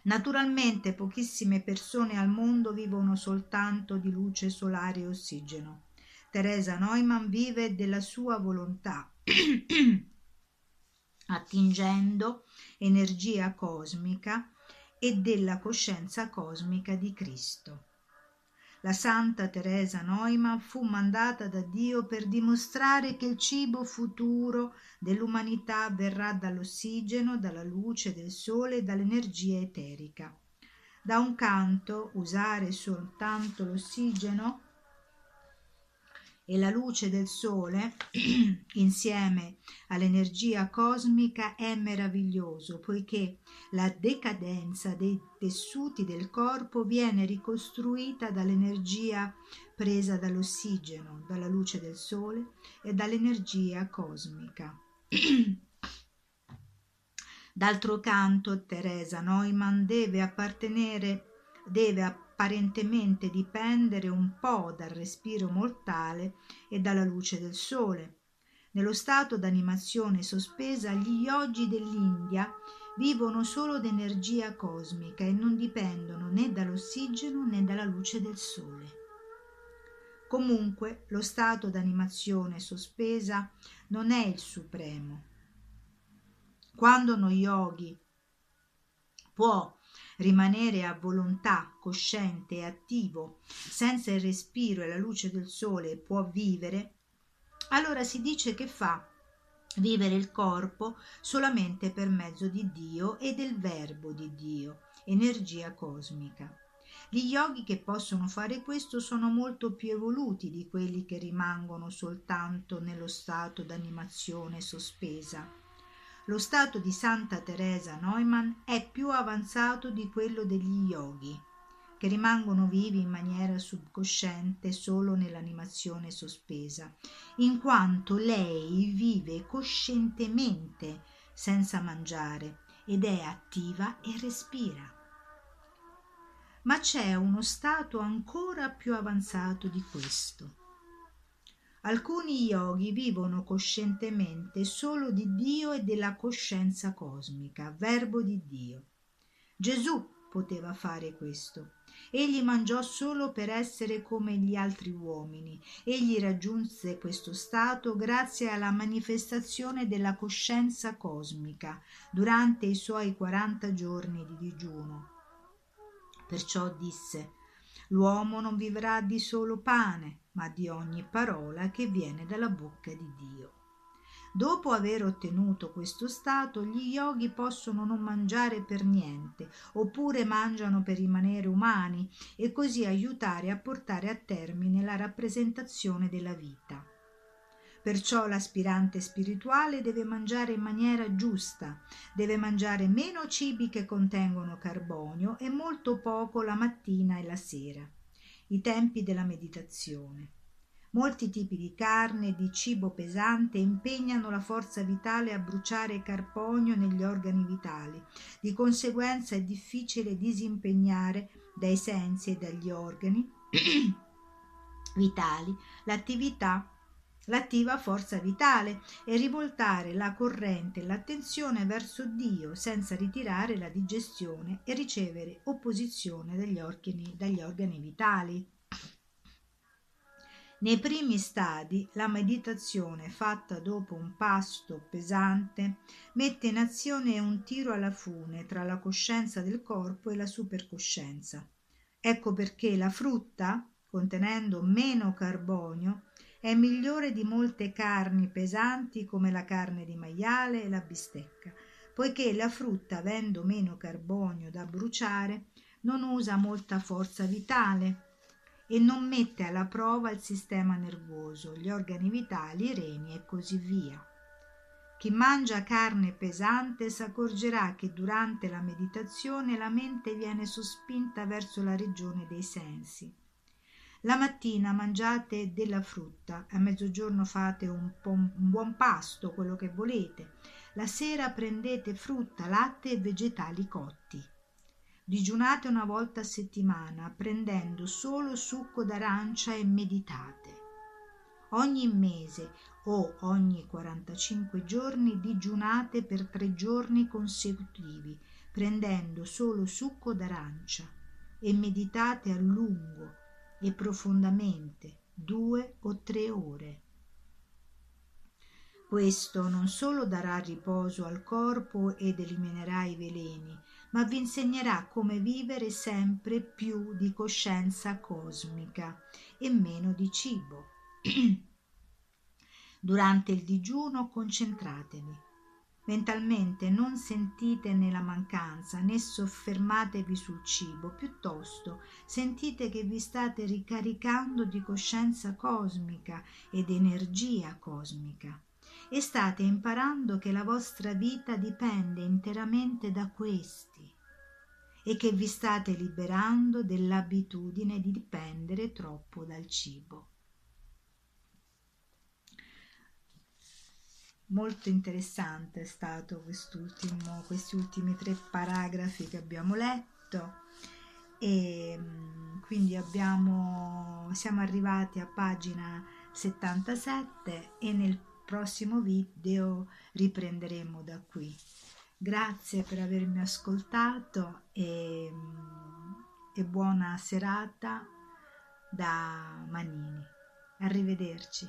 Speaker 3: Naturalmente pochissime persone al mondo vivono soltanto di luce solare e ossigeno. Teresa Neumann vive della sua volontà attingendo energia cosmica e della coscienza cosmica di Cristo. La Santa Teresa Neumann fu mandata da Dio per dimostrare che il cibo futuro dell'umanità verrà dall'ossigeno, dalla luce del sole e dall'energia eterica. Da un canto, usare soltanto l'ossigeno e la luce del sole insieme all'energia cosmica è meraviglioso poiché la decadenza dei tessuti del corpo viene ricostruita dall'energia presa dall'ossigeno, dalla luce del sole e dall'energia cosmica. D'altro canto, Teresa Neumann deve appartenere, deve appartenere apparentemente dipendere un po' dal respiro mortale e dalla luce del sole. Nello stato d'animazione sospesa gli yogi dell'India vivono solo d'energia cosmica e non dipendono né dall'ossigeno né dalla luce del sole. Comunque lo stato d'animazione sospesa non è il supremo. Quando uno yogi può rimanere a volontà cosciente e attivo senza il respiro e la luce del sole può vivere, allora si dice che fa vivere il corpo solamente per mezzo di Dio e del verbo di Dio, energia cosmica. Gli yogi che possono fare questo sono molto più evoluti di quelli che rimangono soltanto nello stato d'animazione sospesa lo stato di Santa Teresa Neumann è più avanzato di quello degli yogi, che rimangono vivi in maniera subcosciente solo nell'animazione sospesa, in quanto lei vive coscientemente senza mangiare ed è attiva e respira. Ma c'è uno stato ancora più avanzato di questo Alcuni yogi vivono coscientemente solo di Dio e della coscienza cosmica, verbo di Dio. Gesù poteva fare questo. Egli mangiò solo per essere come gli altri uomini. Egli raggiunse questo stato grazie alla manifestazione della coscienza cosmica durante i suoi quaranta giorni di digiuno. Perciò disse L'uomo non vivrà di solo pane, ma di ogni parola che viene dalla bocca di Dio. Dopo aver ottenuto questo stato, gli yogi possono non mangiare per niente, oppure mangiano per rimanere umani e così aiutare a portare a termine la rappresentazione della vita. Perciò l'aspirante spirituale deve mangiare in maniera giusta, deve mangiare meno cibi che contengono carbonio e molto poco la mattina e la sera i tempi della meditazione. Molti tipi di carne e di cibo pesante impegnano la forza vitale a bruciare carbonio negli organi vitali. Di conseguenza è difficile disimpegnare dai sensi e dagli organi vitali l'attività l'attiva forza vitale e rivoltare la corrente e l'attenzione verso Dio senza ritirare la digestione e ricevere opposizione dagli organi, dagli organi vitali. Nei primi stadi la meditazione fatta dopo un pasto pesante mette in azione un tiro alla fune tra la coscienza del corpo e la supercoscienza. Ecco perché la frutta, contenendo meno carbonio, è migliore di molte carni pesanti come la carne di maiale e la bistecca, poiché la frutta, avendo meno carbonio da bruciare, non usa molta forza vitale e non mette alla prova il sistema nervoso, gli organi vitali, i reni e così via. Chi mangia carne pesante s'accorgerà che durante la meditazione la mente viene sospinta verso la regione dei sensi La mattina mangiate della frutta, a mezzogiorno fate un, un buon pasto, quello che volete. La sera prendete frutta, latte e vegetali cotti. Digiunate una volta a settimana, prendendo solo succo d'arancia e meditate. Ogni mese o ogni 45 giorni digiunate per tre giorni consecutivi, prendendo solo succo d'arancia e meditate a lungo e profondamente due o tre ore. Questo non solo darà riposo al corpo ed eliminerà i veleni, ma vi insegnerà come vivere sempre più di coscienza cosmica e meno di cibo. Durante il digiuno concentratevi Mentalmente non sentitene la mancanza né soffermatevi sul cibo, piuttosto sentite che vi state ricaricando di coscienza cosmica ed energia cosmica e state imparando che la vostra vita dipende interamente da questi e che vi state liberando dell'abitudine di dipendere troppo dal cibo. Molto interessante è stato quest'ultimo, questi ultimi tre paragrafi che abbiamo letto e mm, quindi abbiamo, siamo arrivati a pagina 77 e nel prossimo video riprenderemo da qui. Grazie per avermi ascoltato e, e buona serata da Manini. Arrivederci.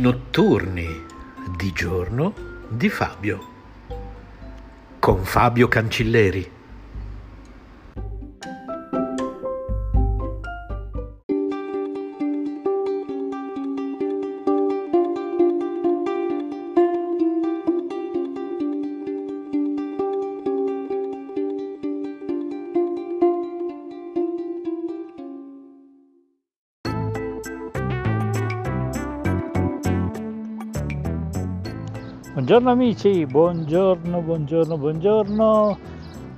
Speaker 2: Notturni di giorno di Fabio con Fabio Cancilleri.
Speaker 4: Buongiorno amici, buongiorno, buongiorno, buongiorno.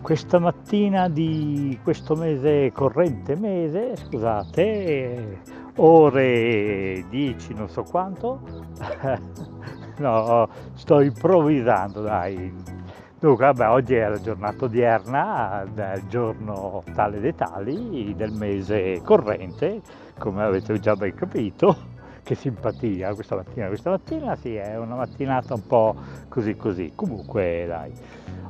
Speaker 4: Questa mattina di questo mese corrente mese, scusate, ore 10 non so quanto. no, sto improvvisando, dai. Dunque, vabbè, oggi è la giornata odierna, del giorno tale dei tali del mese corrente, come avete già ben capito che simpatia questa mattina, questa mattina sì è una mattinata un po' così così, comunque dai,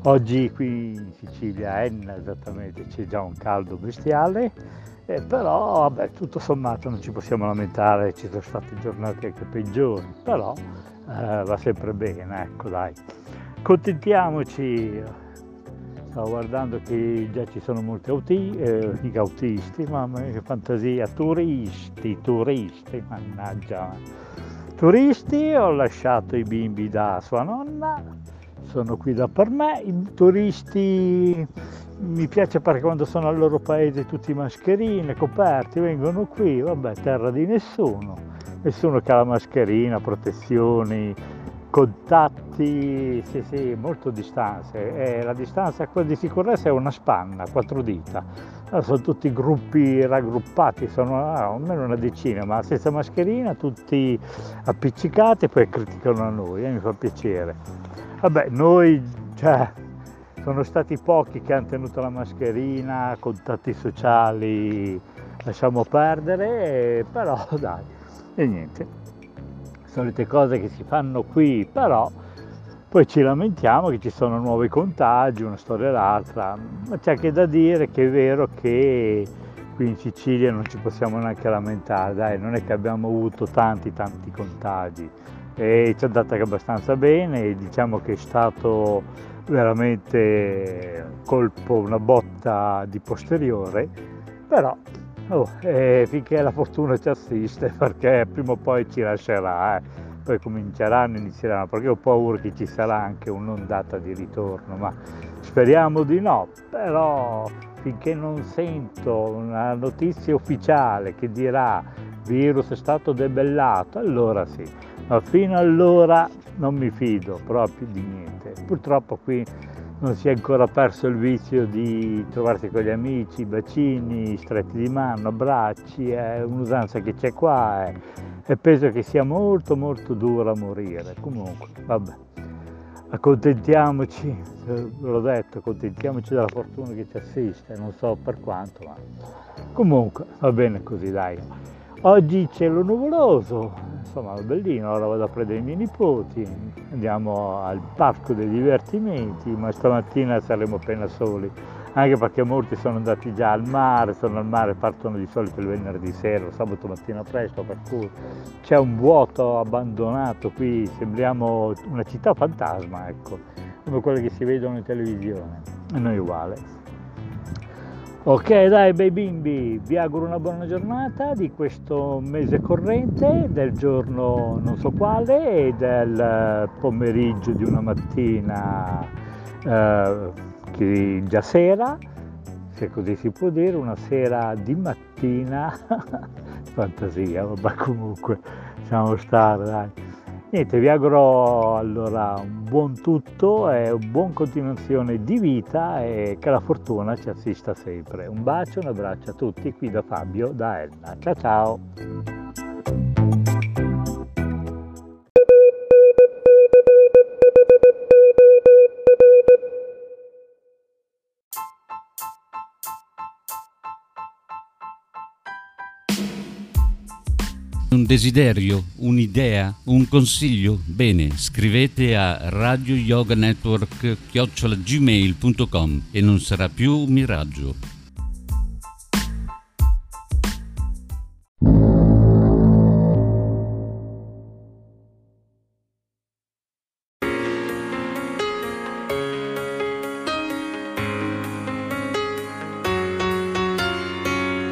Speaker 4: oggi qui in Sicilia Enna esattamente c'è già un caldo bestiale, eh, però vabbè tutto sommato non ci possiamo lamentare, ci sono state giornate anche peggiori, però eh, va sempre bene, ecco dai, contentiamoci stavo guardando che già ci sono molti auti, eh, autisti, mia che fantasia, turisti, turisti, mannaggia. Turisti, ho lasciato i bimbi da sua nonna, sono qui da per me, i turisti mi piace perché quando sono al loro paese tutti mascherine, coperti, vengono qui, vabbè, terra di nessuno, nessuno che ha la mascherina, protezioni, contatti, sì, sì, molto distanze. E la distanza di sicurezza è una spanna, quattro dita. Sono tutti gruppi raggruppati, sono ah, almeno una decina, ma senza mascherina, tutti appiccicati e poi criticano a noi, eh, mi fa piacere. Vabbè, noi, cioè, sono stati pochi che hanno tenuto la mascherina, contatti sociali lasciamo perdere, però dai, e niente solite cose che si fanno qui, però Poi ci lamentiamo che ci sono nuovi contagi, una storia e l'altra, ma c'è anche da dire che è vero che qui in Sicilia non ci possiamo neanche lamentare, dai, non è che abbiamo avuto tanti tanti contagi. E ci è andata abbastanza bene, diciamo che è stato veramente colpo, una botta di posteriore, però oh, eh, finché la fortuna ci assiste perché prima o poi ci lascerà. Eh poi cominceranno, inizieranno, perché ho paura che ci sarà anche un'ondata di ritorno, ma speriamo di no, però finché non sento una notizia ufficiale che dirà virus è stato debellato, allora sì, ma fino allora non mi fido proprio di niente. Purtroppo qui non si è ancora perso il vizio di trovarsi con gli amici, bacini, stretti di mano, abbracci, è un'usanza che c'è qua. Eh e penso che sia molto molto dura a morire. Comunque, vabbè, accontentiamoci, eh, l'ho detto, accontentiamoci della fortuna che ci assiste, non so per quanto, ma comunque va bene così, dai. Oggi cielo nuvoloso, insomma bellino, ora vado a prendere i miei nipoti, andiamo al parco dei divertimenti, ma stamattina saremo appena soli. Anche perché molti sono andati già al mare, sono al mare, partono di solito il venerdì sera, sabato mattina presto, per cui c'è un vuoto abbandonato qui, sembriamo una città fantasma, ecco, come quelle che si vedono in televisione, e noi uguale. Ok dai bei bimbi, vi auguro una buona giornata di questo mese corrente, del giorno non so quale e del pomeriggio di una mattina eh, che già sera, se così si può dire, una sera di mattina, fantasia, vabbè comunque, siamo stare, dai. Niente, vi auguro allora un buon tutto e buona continuazione di vita e che la fortuna ci assista sempre. Un bacio, un abbraccio a tutti, qui da Fabio, da Elna. Ciao ciao!
Speaker 1: Un desiderio, un'idea, un consiglio? Bene, scrivete a Radio Yoga Network gmail.com e non sarà più un miraggio.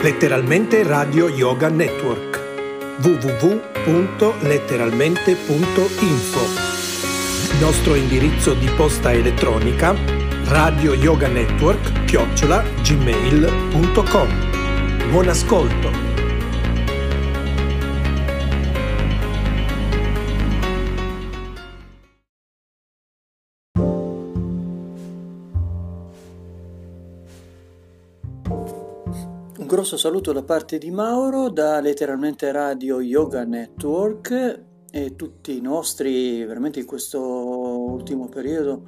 Speaker 2: Letteralmente Radio Yoga Network www.letteralmente.info Nostro indirizzo di posta elettronica radio yoga network chiocciola gmail.com Buon ascolto!
Speaker 5: Grosso saluto da parte di Mauro da letteralmente Radio Yoga Network e tutti i nostri, veramente in questo ultimo periodo,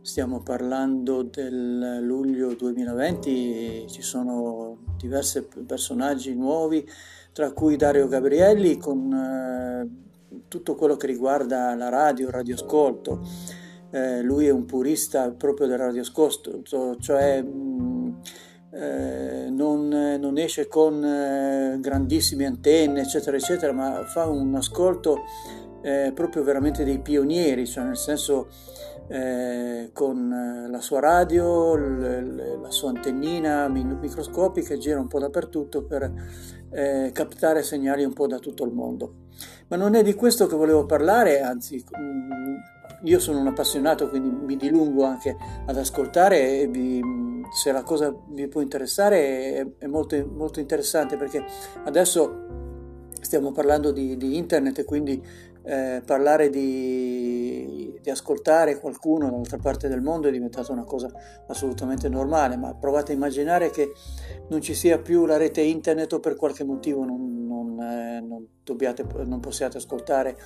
Speaker 5: stiamo parlando del luglio 2020, ci sono diversi personaggi nuovi, tra cui Dario Gabrielli con eh, tutto quello che riguarda la radio, il radioascolto. Eh, lui è un purista proprio del radioascolto, cioè eh, non, non, esce con eh, grandissime antenne, eccetera, eccetera, ma fa un ascolto eh, proprio veramente dei pionieri, cioè nel senso eh, con la sua radio, l- la sua antennina microscopica, gira un po' dappertutto per eh, captare segnali un po' da tutto il mondo. Ma non è di questo che volevo parlare, anzi mm, io sono un appassionato, quindi mi dilungo anche ad ascoltare e vi, se la cosa vi può interessare è, è molto, molto, interessante perché adesso stiamo parlando di, di internet e quindi eh, parlare di, di, ascoltare qualcuno dall'altra parte del mondo è diventata una cosa assolutamente normale, ma provate a immaginare che non ci sia più la rete internet o per qualche motivo non, non, eh, non, dobbiate, non possiate ascoltare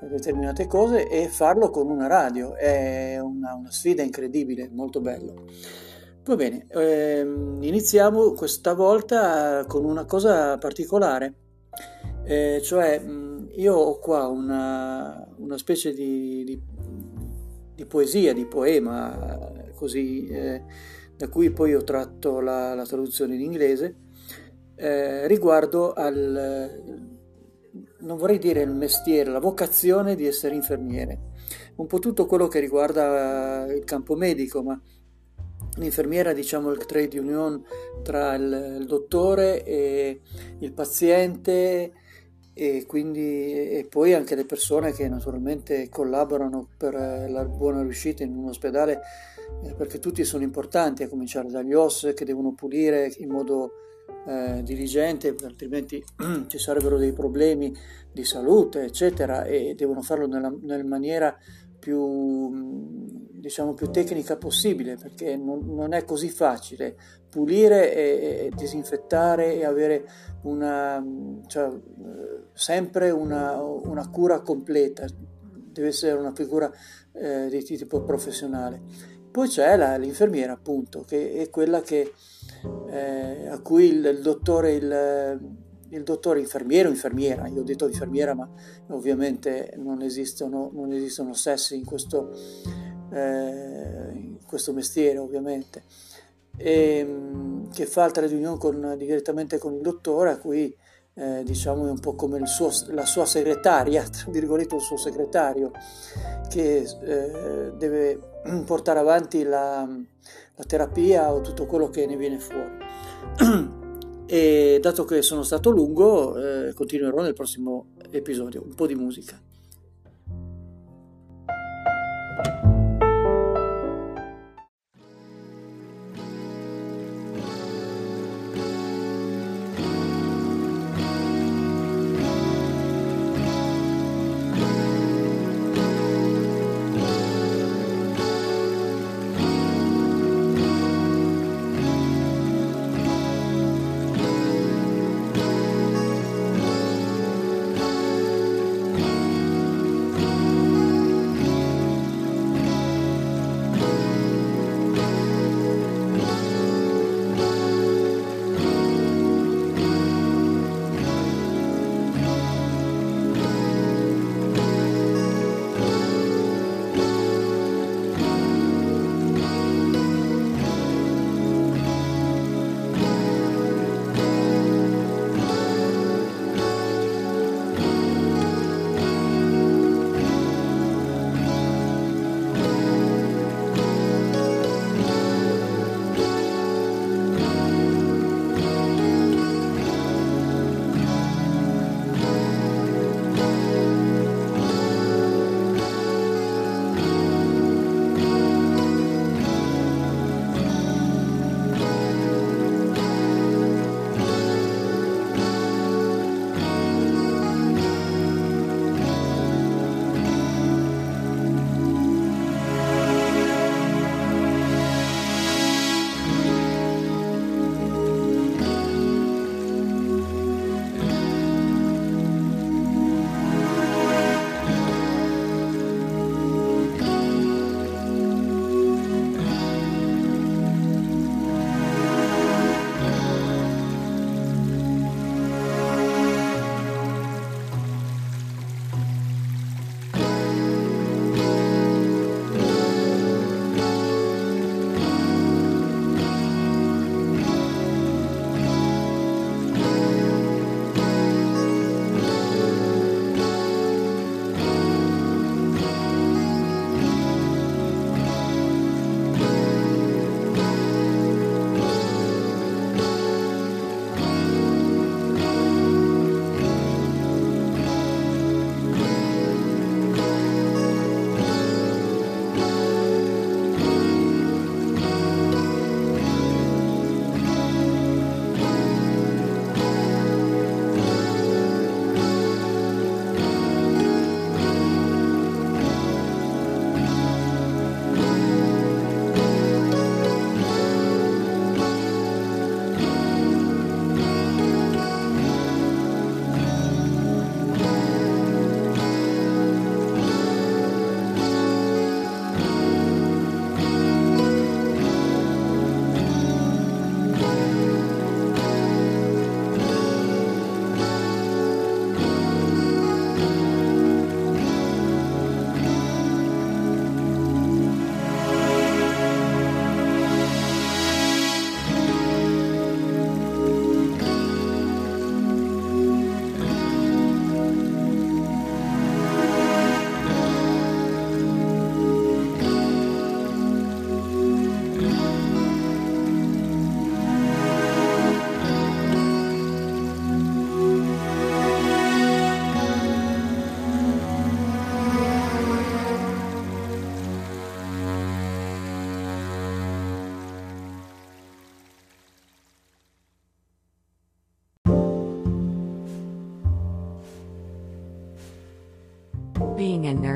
Speaker 5: determinate cose e farlo con una radio è una, una sfida incredibile, molto bello. Va bene, ehm, iniziamo questa volta con una cosa particolare, eh, cioè io ho qua una, una specie di, di, di poesia, di poema, così, eh, da cui poi ho tratto la, la traduzione in inglese, eh, riguardo al, non vorrei dire il mestiere, la vocazione di essere infermiere. Un po' tutto quello che riguarda il campo medico, ma l'infermiera diciamo il trade union tra il, il dottore e il paziente e, quindi, e poi anche le persone che naturalmente collaborano per la buona riuscita in un ospedale eh, perché tutti sono importanti a cominciare dagli OS che devono pulire in modo eh, diligente altrimenti ci sarebbero dei problemi di salute eccetera e devono farlo nella, nella maniera più, diciamo, più tecnica possibile perché non, non è così facile pulire e, e, disinfettare e avere una, cioè, sempre una, una, cura completa, deve essere una figura eh, di tipo professionale. Poi c'è la, l'infermiera appunto che è quella che, eh, a cui il, il dottore il, il dottore infermiero infermiera, io ho detto infermiera ma ovviamente non esistono, non esistono sessi in questo, eh, in questo mestiere ovviamente, e, ehm, che fa il trade union con, direttamente con il dottore a cui eh, diciamo è un po' come suo, la sua segretaria, tra virgolette il suo segretario, che eh, deve portare avanti la, la terapia o tutto quello che ne viene fuori. E dato che sono stato lungo, eh, continuerò nel prossimo episodio. Un po' di musica.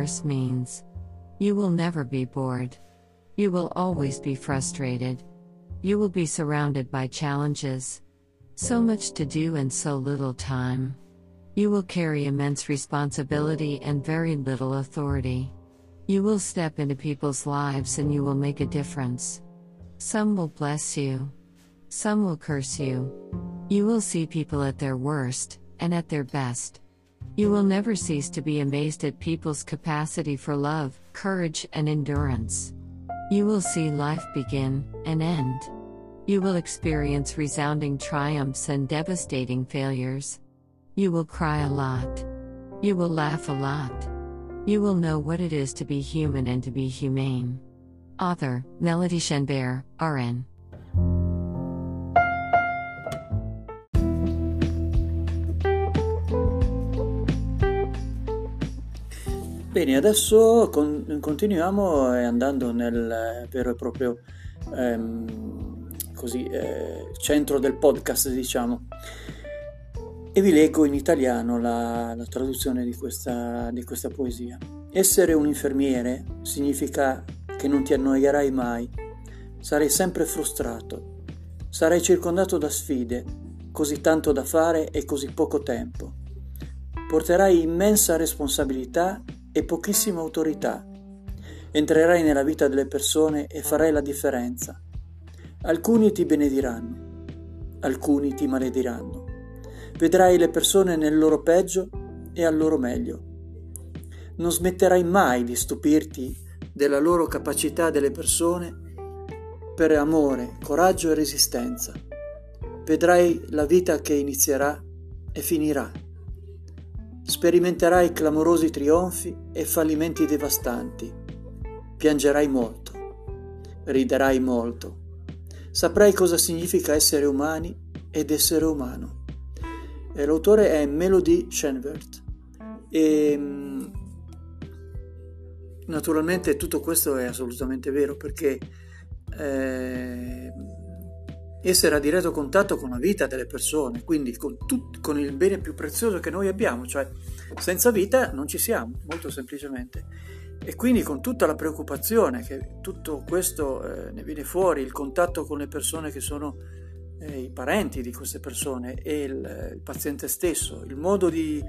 Speaker 6: Nurse means you will never be bored. You will always be frustrated. You will be surrounded by challenges. So much to do and so little time. You will carry immense responsibility and very little authority. You will step into people's lives and you will make a difference. Some will bless you. Some will curse you. You will see people at their worst and at their best. You will never cease to be amazed at people's capacity for love, courage, and endurance. You will see life begin and end. You will experience resounding triumphs and devastating failures. You will cry a lot. You will laugh a lot. You will know what it is to be human and to be humane. Author Melody Shenbear, RN.
Speaker 5: Bene, adesso con- continuiamo eh, andando nel vero e proprio ehm, così, eh, centro del podcast, diciamo. E vi leggo in italiano la, la traduzione di questa, di questa poesia. Essere un infermiere significa che non ti annoierai mai, sarai sempre frustrato, sarai circondato da sfide, così tanto da fare e così poco tempo. Porterai immensa responsabilità e pochissima autorità. Entrerai nella vita delle persone e farai la differenza. Alcuni ti benediranno, alcuni ti malediranno. Vedrai le persone nel loro peggio e al loro meglio. Non smetterai mai di stupirti della loro capacità delle persone per amore, coraggio e resistenza. Vedrai la vita che inizierà e finirà. Sperimenterai clamorosi trionfi e fallimenti devastanti. Piangerai molto. Riderai molto. Saprai cosa significa essere umani ed essere umano. E l'autore è Melody Shenvert. E naturalmente tutto questo è assolutamente vero perché eh, essere a diretto contatto con la vita delle persone, quindi con, tut, con, il bene più prezioso che noi abbiamo, cioè senza vita non ci siamo, molto semplicemente. E quindi con tutta la preoccupazione che tutto questo eh, ne viene fuori, il contatto con le persone che sono eh, i parenti di queste persone e il, il paziente stesso, il modo di,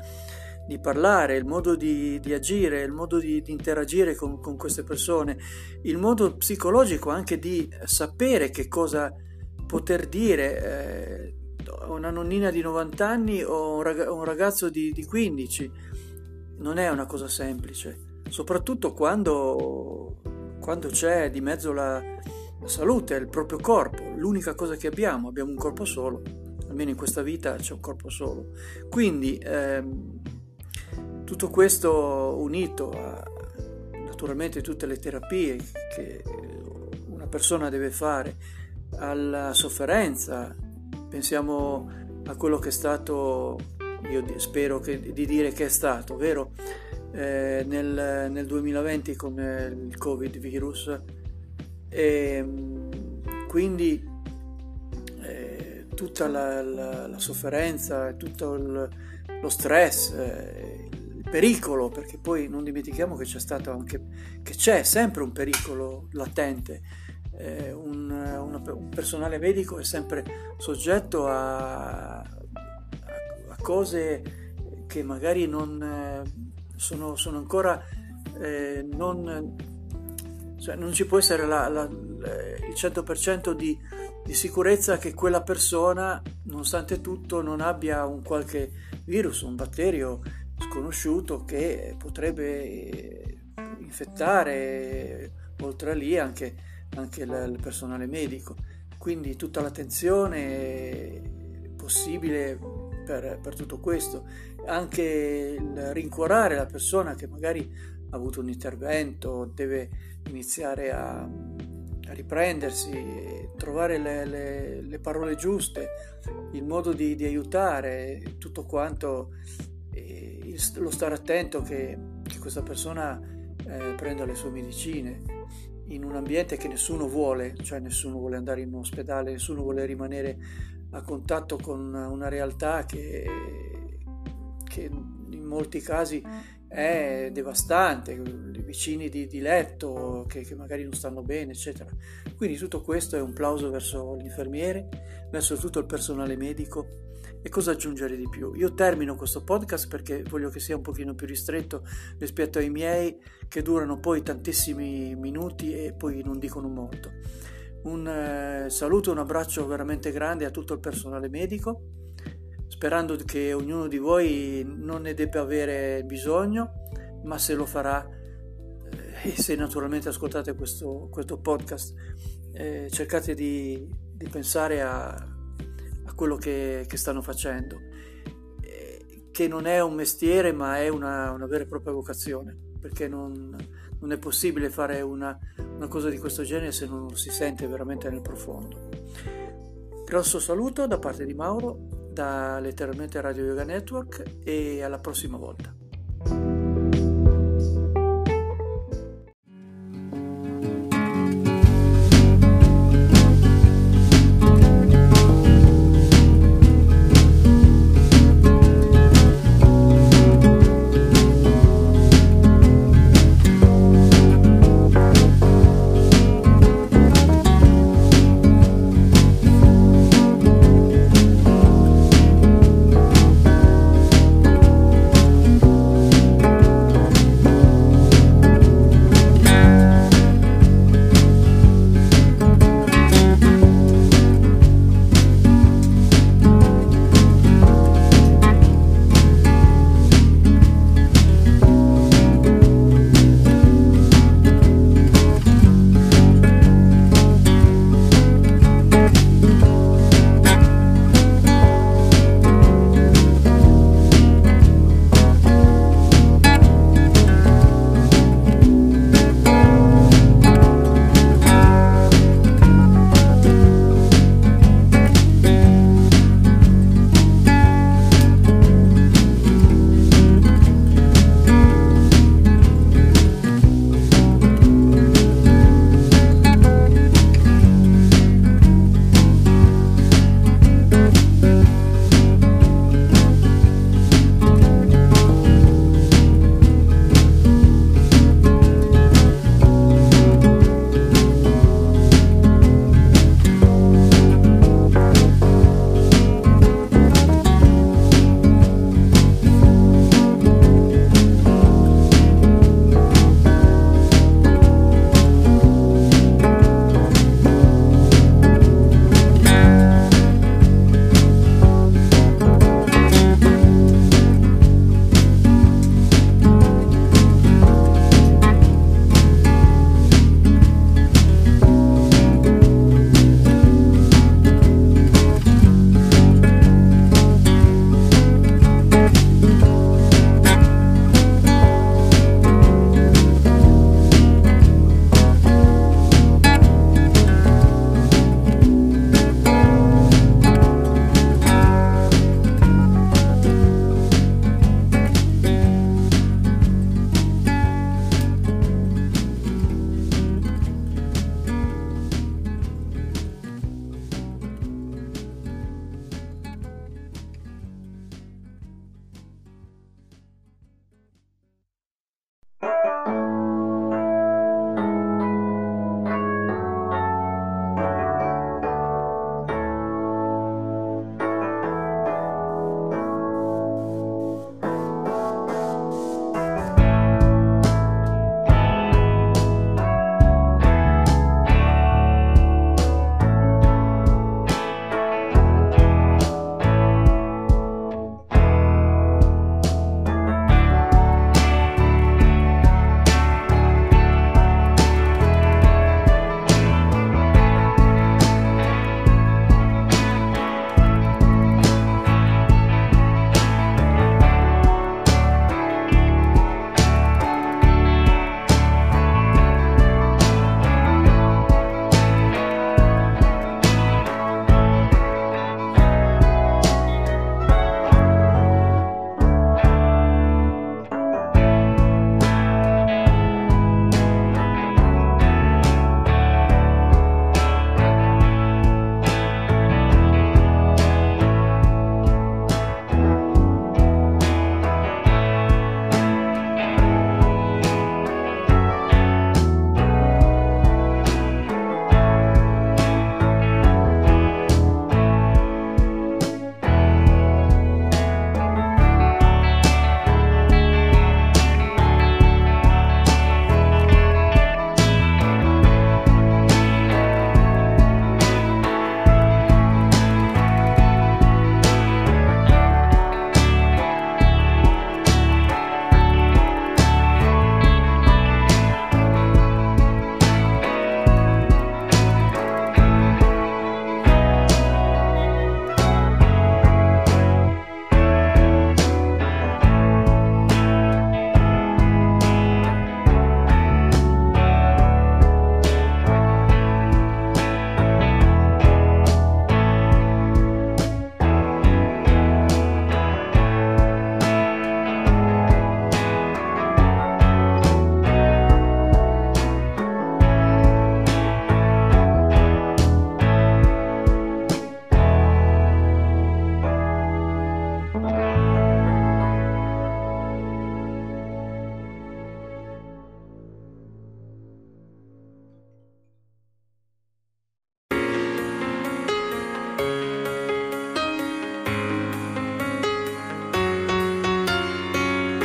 Speaker 5: di parlare, il modo di, di, agire, il modo di, di interagire con, con, queste persone, il modo psicologico anche di sapere che cosa poter dire eh, una nonnina di 90 anni o un ragazzo di, di 15 non è una cosa semplice, soprattutto quando, quando c'è di mezzo la, la salute, il proprio corpo, l'unica cosa che abbiamo, abbiamo un corpo solo, almeno in questa vita c'è un corpo solo. Quindi ehm, tutto questo unito a naturalmente tutte le terapie che una persona deve fare, alla sofferenza, pensiamo a quello che è stato, io spero che, di dire che è stato, vero? Eh, nel, nel, 2020 con il Covid virus. E quindi eh, tutta la, la, la, sofferenza, tutto il, lo stress, eh, il pericolo, perché poi non dimentichiamo che c'è stato anche, che c'è sempre un pericolo latente eh, un, una, un, personale medico è sempre soggetto a, a, a cose che magari non eh, sono, sono, ancora eh, non, cioè non ci può essere la, la, il 100% di, di sicurezza che quella persona, nonostante tutto, non abbia un qualche virus, un batterio sconosciuto che potrebbe infettare oltre a lì anche anche il personale medico, quindi tutta l'attenzione possibile per, per tutto questo, anche il rincuorare la persona che magari ha avuto un intervento, deve iniziare a, a riprendersi, trovare le, le, le, parole giuste, il modo di, di aiutare, tutto quanto, il, lo stare attento che, che questa persona eh, prenda le sue medicine in un ambiente che nessuno vuole, cioè nessuno vuole andare in ospedale, nessuno vuole rimanere a contatto con una realtà che, che in molti casi è devastante, i vicini di, di letto che, che, magari non stanno bene, eccetera. Quindi tutto questo è un plauso verso gli infermieri, verso tutto il personale medico. E cosa aggiungere di più? Io termino questo podcast perché voglio che sia un pochino più ristretto rispetto ai miei che durano poi tantissimi minuti e poi non dicono molto. Un eh, saluto, un abbraccio veramente grande a tutto il personale medico sperando che ognuno di voi non ne debba avere bisogno, ma se lo farà eh, e se naturalmente ascoltate questo, questo podcast, eh, cercate di, di pensare a, a, quello che, che stanno facendo, eh, che non è un mestiere ma è una, una vera e propria vocazione, perché non, non è possibile fare una, una cosa di questo genere se non si sente veramente nel profondo. Grosso saluto da parte di Mauro da letteralmente Radio Yoga Network e alla prossima volta.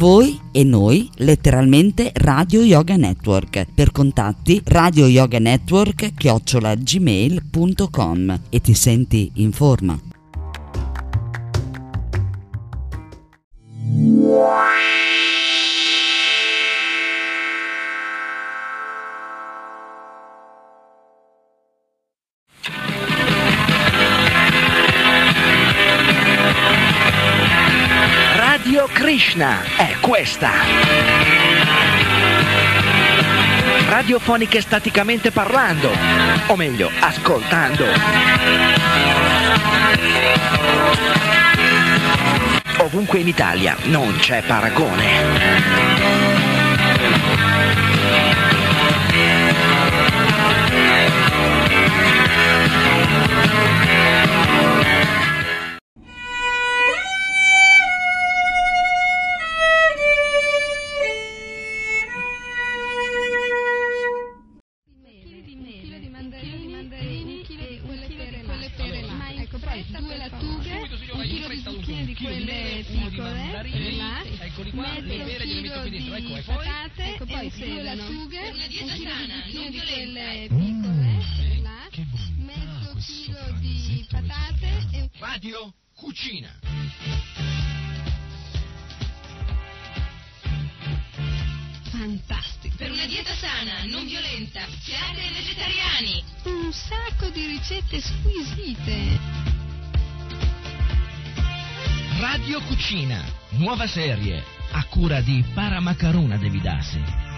Speaker 7: Voi e noi, letteralmente Radio Yoga Network. Per contatti Radio Yoga Network chiocciolagmail.com e ti senti in forma.
Speaker 8: Krishna è questa. Radiofoniche staticamente parlando, o meglio, ascoltando. Ovunque in Italia non c'è paragone.
Speaker 9: Nuova serie a cura di Paramacaruna Devidasi.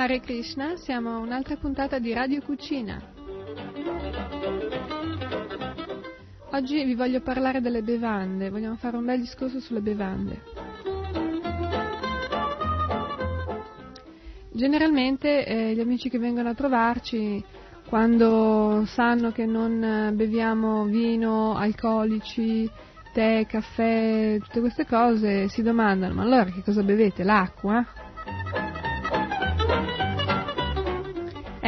Speaker 10: Hare Krishna, siamo a un'altra puntata di Radio Cucina. Oggi vi voglio parlare delle bevande, vogliamo fare un bel discorso sulle bevande. Generalmente eh, gli amici che vengono a trovarci quando sanno che non beviamo vino, alcolici, tè, caffè, tutte queste cose, si domandano ma allora che cosa bevete? L'acqua?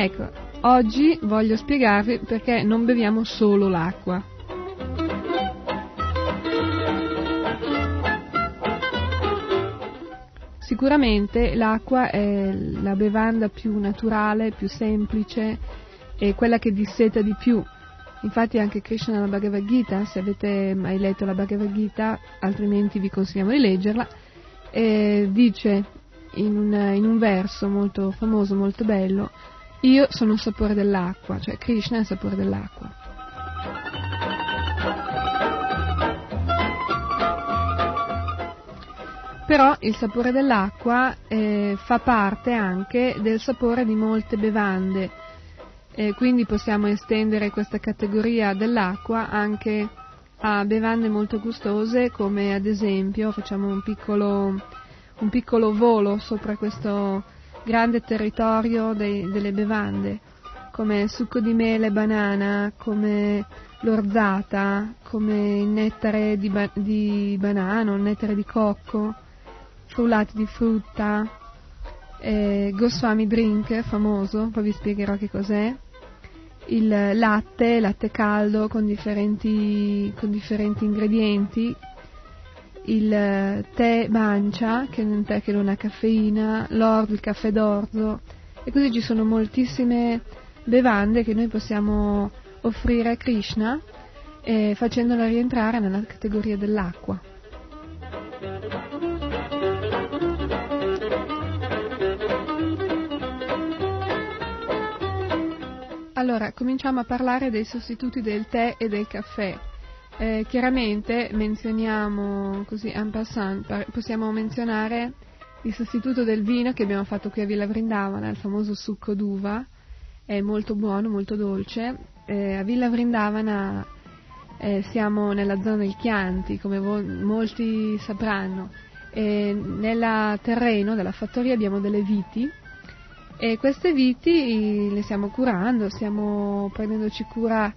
Speaker 10: Ecco, oggi voglio spiegarvi perché non beviamo solo l'acqua. Sicuramente l'acqua è la bevanda più naturale, più semplice e quella che disseta di più. Infatti anche Krishna nella Bhagavad Gita, se avete mai letto la Bhagavad Gita, altrimenti vi consigliamo di leggerla, eh, dice in un, in un verso molto famoso, molto bello, io sono il sapore dell'acqua, cioè Krishna è il sapore dell'acqua. Però il sapore dell'acqua eh, fa parte anche del sapore di molte bevande, eh, quindi possiamo estendere questa categoria dell'acqua anche a bevande molto gustose come ad esempio facciamo un piccolo, un piccolo volo sopra questo grande territorio dei, delle bevande, come succo di mele banana, come l'orzata, come il nettare di, ba- di banano, il nettare di cocco, frullati di frutta, eh, Goswami Drink, famoso, poi vi spiegherò che cos'è, il latte, latte caldo con differenti, con differenti ingredienti, il tè mancia, che è un tè che non ha caffeina, l'orzo, il caffè d'orzo, e così ci sono moltissime bevande che noi possiamo offrire a Krishna eh, facendola rientrare nella categoria dell'acqua. Allora, cominciamo a parlare dei sostituti del tè e del caffè. Eh, chiaramente menzioniamo così en passant, possiamo menzionare il sostituto del vino che abbiamo fatto qui a Villa Vrindavana, il famoso succo d'uva, è molto buono, molto dolce. Eh, a Villa Vrindavana eh, siamo nella zona del Chianti, come vo- molti sapranno, e nel terreno della fattoria abbiamo delle viti. E queste viti le stiamo curando, stiamo prendendoci cura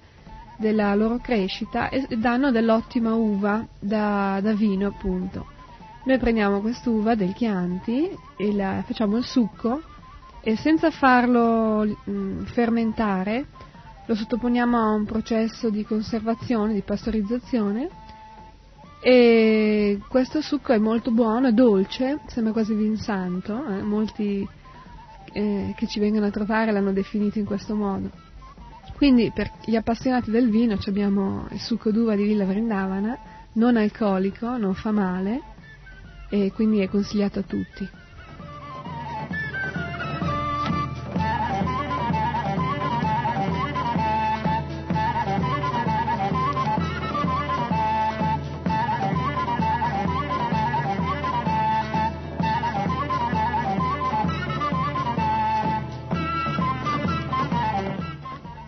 Speaker 10: della loro crescita e danno dell'ottima uva da, da vino appunto. Noi prendiamo quest'uva del Chianti e la, facciamo il succo e senza farlo mh, mm, fermentare lo sottoponiamo a un processo di conservazione, di pastorizzazione e questo succo è molto buono, è dolce, sembra quasi vinsanto, eh? molti eh, che ci vengono a trovare l'hanno definito in questo modo. Quindi per gli appassionati del vino abbiamo il succo d'uva di Villa Vrindavana, non alcolico, non fa male e quindi è consigliato a tutti.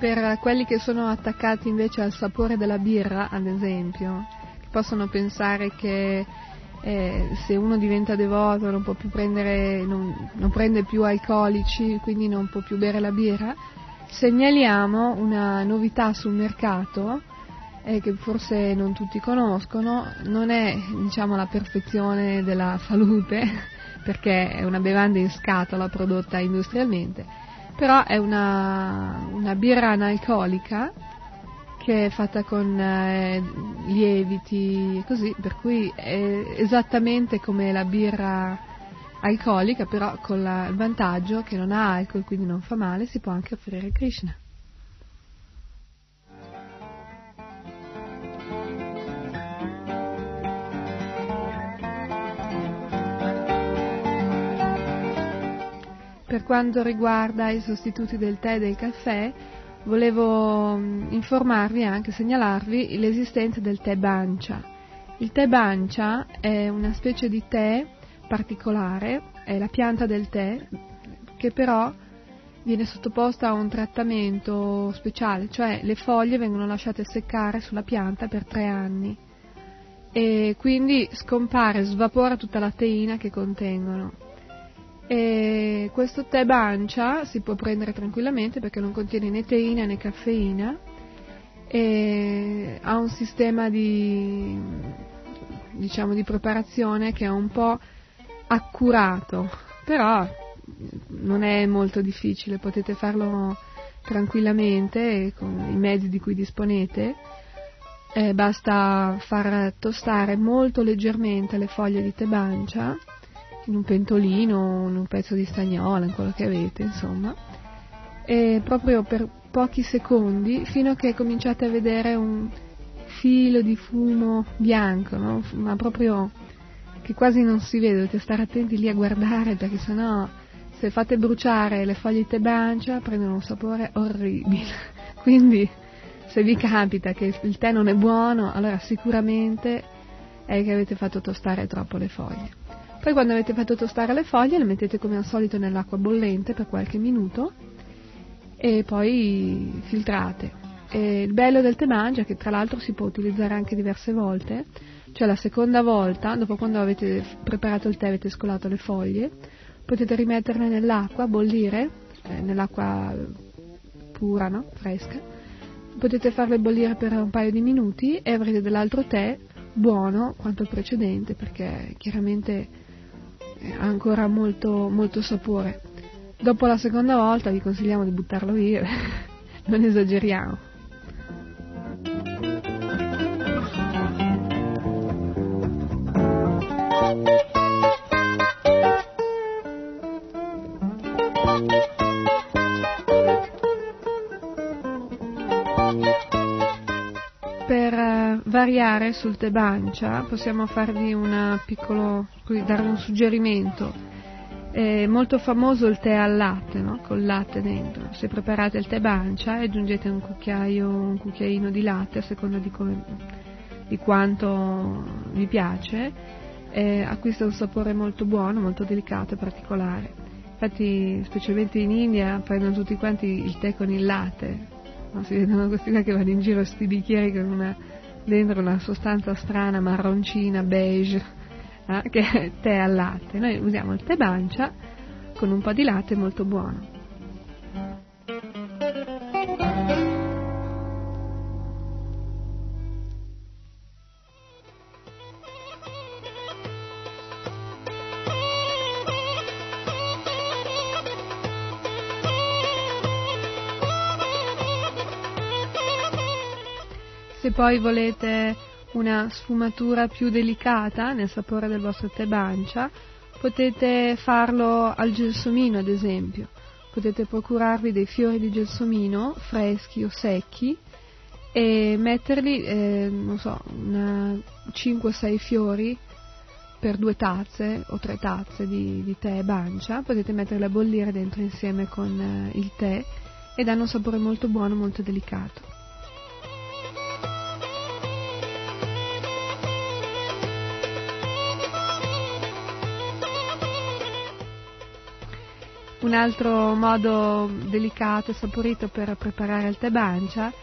Speaker 10: Per quelli che sono attaccati invece al sapore della birra, ad esempio, possono pensare che eh, se uno diventa devoto non, prendere, non, non prende più alcolici, quindi non può più bere la birra, segnaliamo una novità sul mercato eh, che forse non tutti conoscono, non è diciamo, la perfezione della salute, perché è una bevanda in scatola prodotta industrialmente, però è una, una birra analcolica che è fatta con eh, lieviti così, per cui è esattamente come la birra alcolica, però con la, il vantaggio che non ha alcol, quindi non fa male, si può anche offrire Krishna. Per quanto riguarda i sostituti del tè e del caffè, volevo mm, informarvi e anche segnalarvi l'esistenza del tè bancia. Il tè bancia è una specie di tè particolare, è la pianta del tè, che però viene sottoposta a un trattamento speciale, cioè le foglie vengono lasciate seccare sulla pianta per tre anni e quindi scompare, svapora tutta la teina che contengono. E questo tè bancia si può prendere tranquillamente perché non contiene né teina né caffeina e ha un sistema di, diciamo, di preparazione che è un po' accurato, però non è molto difficile, potete farlo tranquillamente con i mezzi di cui disponete. Eh, basta far tostare molto leggermente le foglie di tè bancia in un pentolino, in un pezzo di stagnola, in quello che avete, insomma, e proprio per pochi secondi fino a che cominciate a vedere un filo di fumo bianco, no? ma proprio che quasi non si vede, dovete stare attenti lì a guardare perché sennò se fate bruciare le foglie di tebancia prendono un sapore orribile. Quindi se vi capita che il tè non è buono, allora sicuramente è che avete fatto tostare troppo le foglie. Poi quando avete fatto tostare le foglie le mettete come al solito nell'acqua bollente per qualche minuto e poi filtrate. E il bello del tè mangia che tra l'altro si può utilizzare anche diverse volte, cioè la seconda volta, dopo quando avete preparato il tè e avete scolato le foglie, potete rimetterle nell'acqua, bollire, eh, nell'acqua pura, no? fresca, potete farle bollire per un paio di minuti e avrete dell'altro tè buono quanto il precedente perché chiaramente ha ancora molto, molto sapore. Dopo la seconda volta vi consigliamo di buttarlo via, non esageriamo. Per variare sul tè bancia possiamo farvi una piccolo, darvi un suggerimento. È molto famoso il tè al latte, no? col latte dentro. Se preparate il tè bancia aggiungete un cucchiaio, un cucchiaino di latte a seconda di, come, di quanto vi piace, eh, acquista un sapore molto buono, molto delicato e particolare. Infatti, specialmente in India, prendono tutti quanti il tè con il latte, No, si vedono questi qua che vanno in giro questi bicchieri con una, dentro una sostanza strana, marroncina, beige, eh, che è tè al latte. Noi usiamo il tè bancia con un po' di latte molto buono. Poi volete una sfumatura più delicata nel sapore del vostro tè bancia, potete farlo al gelsomino ad esempio. Potete procurarvi dei fiori di gelsomino freschi o secchi e metterli, eh, non so, 5-6 fiori per due tazze o tre tazze di, di, tè bancia, potete metterli a bollire dentro insieme con eh, il tè e danno un sapore molto buono, molto delicato. Un altro modo delicato e saporito per preparare il tè bancia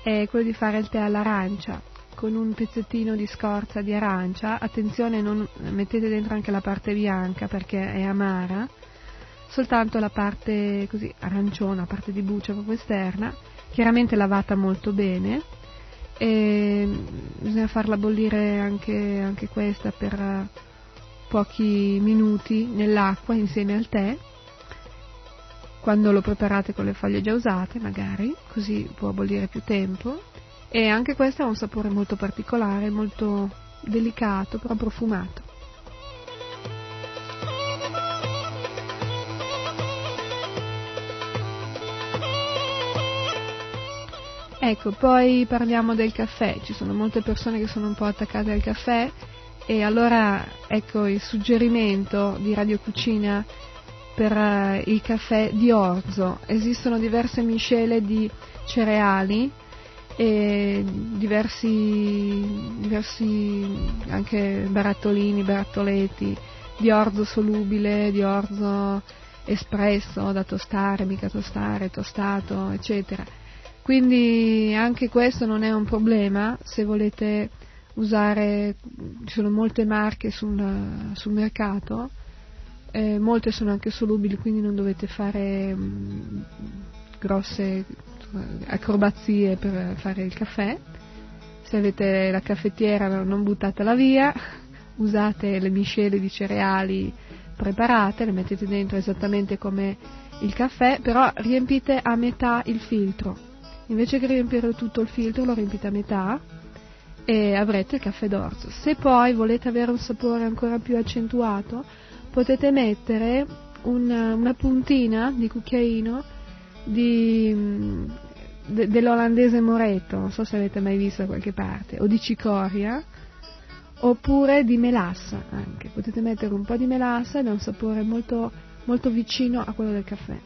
Speaker 10: è quello di fare il tè all'arancia con un pezzettino di scorza di arancia. Attenzione, non mettete dentro anche la parte bianca perché è amara, soltanto la parte così la parte di buccia proprio esterna, chiaramente lavata molto bene. E bisogna farla bollire anche, anche questa per pochi minuti nell'acqua insieme al tè quando lo preparate con le foglie già usate magari, così può bollire più tempo. E anche questo ha un sapore molto particolare, molto delicato, però profumato. Ecco, poi parliamo del caffè, ci sono molte persone che sono un po' attaccate al caffè. E allora ecco il suggerimento di Radio Cucina per uh, il caffè di orzo. Esistono diverse miscele di cereali e diversi, diversi anche barattolini, barattoleti di orzo solubile, di orzo espresso da tostare, mica tostare, tostato, eccetera. Quindi anche questo non è un problema se volete usare, ci sono molte marche sul, sul mercato eh, molte sono anche solubili, quindi non dovete fare mm, grosse acrobazie per fare il caffè. Se avete la caffettiera non buttatela via, usate le miscele di cereali preparate, le mettete dentro esattamente come il caffè, però riempite a metà il filtro. Invece che riempire tutto il filtro lo riempite a metà e avrete il caffè d'orzo. Se poi volete avere un sapore ancora più accentuato, potete mettere una, una puntina di cucchiaino di, de, dell'olandese moretto, non so se avete mai visto da qualche parte, o di cicoria, oppure di melassa anche. Potete mettere un po' di melassa ed ha un sapore molto, molto vicino a quello del caffè.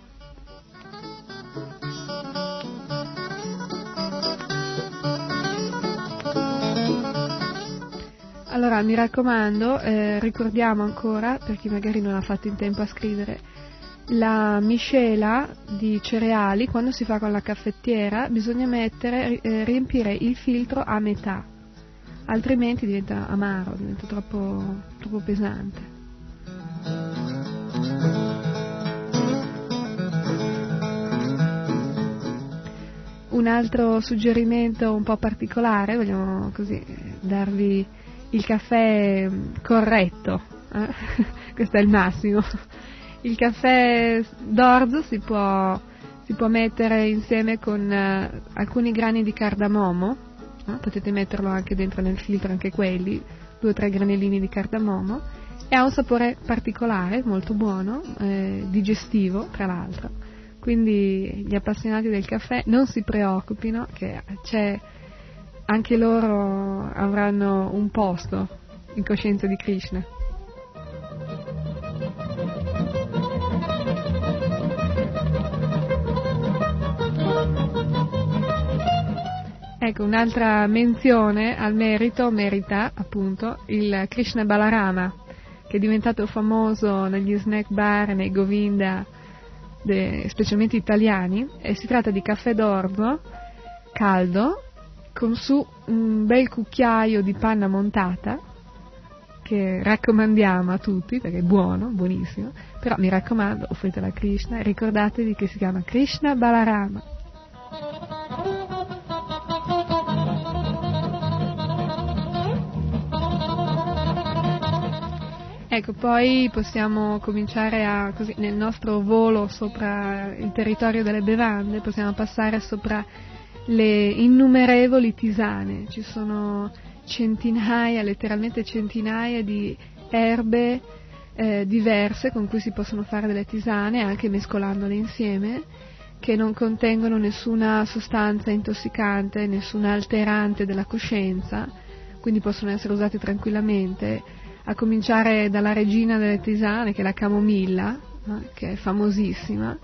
Speaker 10: Allora, mi raccomando, eh, ricordiamo ancora, per chi magari non ha fatto in tempo a scrivere, la miscela di cereali, quando si fa con la caffettiera, bisogna mettere, eh, riempire il filtro a metà, altrimenti diventa amaro, diventa troppo, troppo pesante. Un altro suggerimento un po' particolare, vogliamo così darvi il caffè corretto, eh? questo è il massimo. Il caffè d'orzo si può, si può mettere insieme con eh, alcuni grani di cardamomo, eh? potete metterlo anche dentro nel filtro, anche quelli, due o tre granellini di cardamomo, e ha un sapore particolare, molto buono, eh, digestivo tra l'altro. Quindi gli appassionati del caffè non si preoccupino che c'è, anche loro avranno un posto in coscienza di Krishna. Ecco, un'altra menzione al merito merita appunto il Krishna Balarama, che è diventato famoso negli snack bar nei Govinda, de, specialmente italiani, e si tratta di caffè d'orzo caldo con su un bel cucchiaio di panna montata che raccomandiamo a tutti perché è buono, buonissimo, però mi raccomando, offritelo a Krishna ricordatevi che si chiama Krishna Balarama. Ecco, poi possiamo cominciare a, così, nel nostro volo sopra il territorio delle bevande, possiamo passare sopra le innumerevoli tisane. Ci sono centinaia, letteralmente centinaia di erbe eh, diverse con cui si possono fare delle tisane, anche mescolandole insieme, che non contengono nessuna sostanza intossicante, nessuna alterante della coscienza, quindi possono essere usate tranquillamente a cominciare dalla regina delle tisane, che è la camomilla, eh, che è famosissima,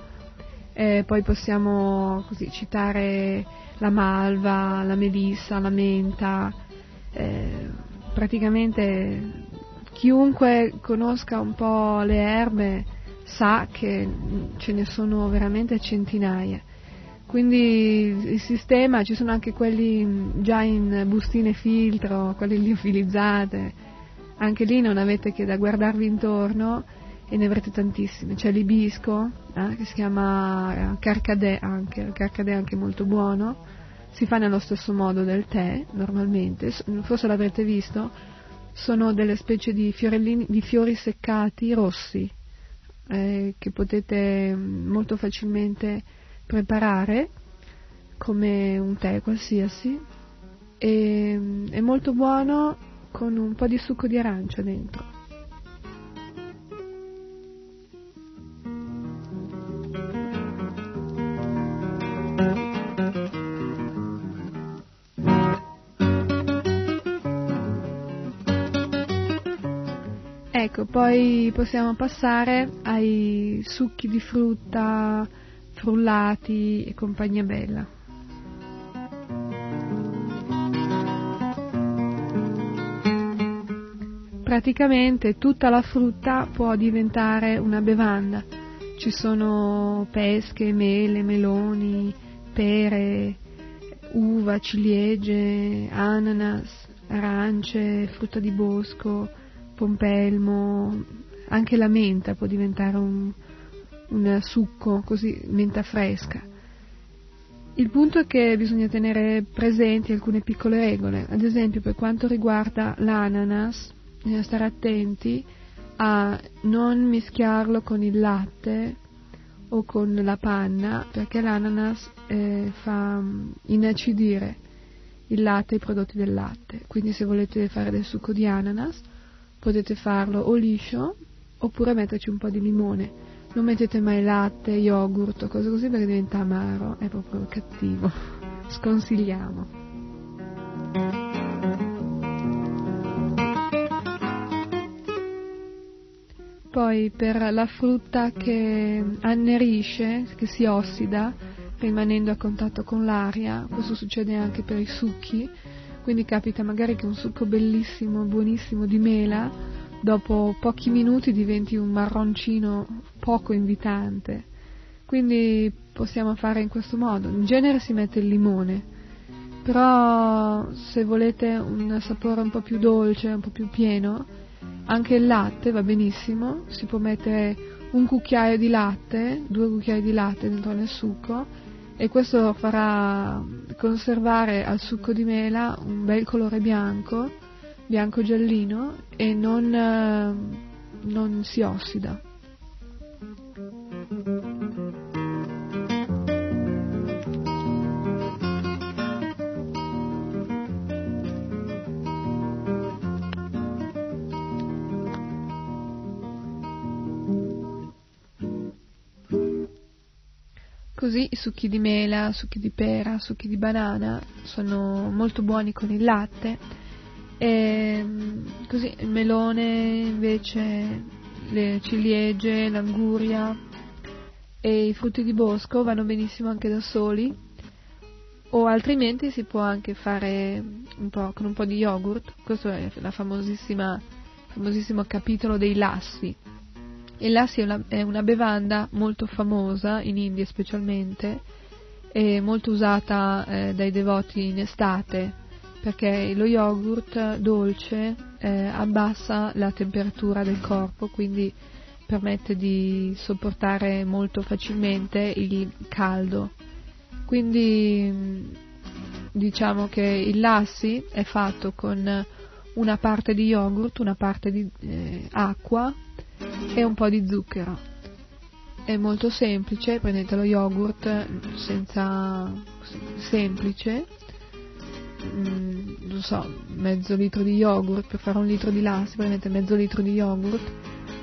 Speaker 10: e poi possiamo così, citare la malva, la melissa, la menta, eh, praticamente chiunque conosca un po' le erbe sa che ce ne sono veramente centinaia. Quindi il sistema, ci sono anche quelli già in bustine filtro, quelli liofilizzate, anche lì non avete che da guardarvi intorno e ne avrete tantissime. C'è l'ibisco, eh, che si chiama eh, carcadè anche, il carcadè è anche molto buono, si fa nello stesso modo del tè normalmente, forse l'avrete visto, sono delle specie di, di fiori seccati rossi eh, che potete mm, molto facilmente preparare come un tè qualsiasi e, mm, è molto buono con un po' di succo di arancia dentro. Ecco, poi possiamo passare ai succhi di frutta, frullati e compagnia bella. praticamente tutta la frutta può diventare una bevanda. Ci sono pesche, mele, meloni, pere, uva, ciliegie, ananas, arance, frutta di bosco, pompelmo, anche la menta può diventare un, un succo, così, menta fresca. Il punto è che bisogna tenere presenti alcune piccole regole, ad esempio per quanto riguarda l'ananas, bisogna stare attenti a non mischiarlo con il latte o con la panna perché l'ananas eh, fa mm, inacidire il latte e i prodotti del latte. Quindi se volete fare del succo di ananas potete farlo o liscio oppure metterci un po' di limone. Non mettete mai latte, yogurt o cose così perché diventa amaro, è proprio cattivo. Sconsigliamo. Poi per la frutta che annerisce, che si ossida, rimanendo a contatto con l'aria, questo succede anche per i succhi, quindi capita magari che un succo bellissimo, buonissimo di mela, dopo pochi minuti diventi un marroncino poco invitante. Quindi possiamo fare in questo modo. In genere si mette il limone, però se volete un sapore un po' più dolce, un po' più pieno, anche il latte va benissimo, si può mettere un cucchiaio di latte, due cucchiai di latte dentro nel succo e questo farà conservare al succo di mela un bel colore bianco, bianco giallino e non, non si ossida. Così i succhi di mela, succhi di pera, succhi di banana sono molto buoni con il latte. E così il melone invece, le ciliegie, l'anguria e i frutti di bosco vanno benissimo anche da soli. O altrimenti si può anche fare un con un po' di yogurt, questo è la famosissima famosissimo capitolo dei lassi il lassi è una, è una bevanda molto famosa, in India specialmente, e molto usata eh, dai devoti in estate, perché lo yogurt dolce eh, abbassa la temperatura del corpo, quindi permette di sopportare molto facilmente il caldo. Quindi diciamo che il lassi è fatto con una parte di yogurt, una parte di eh, acqua e un po' di zucchero. È molto semplice, prendete lo yogurt senza semplice, mm, non so, mezzo litro di yogurt, per fare un litro di lassi prendete mezzo litro di yogurt,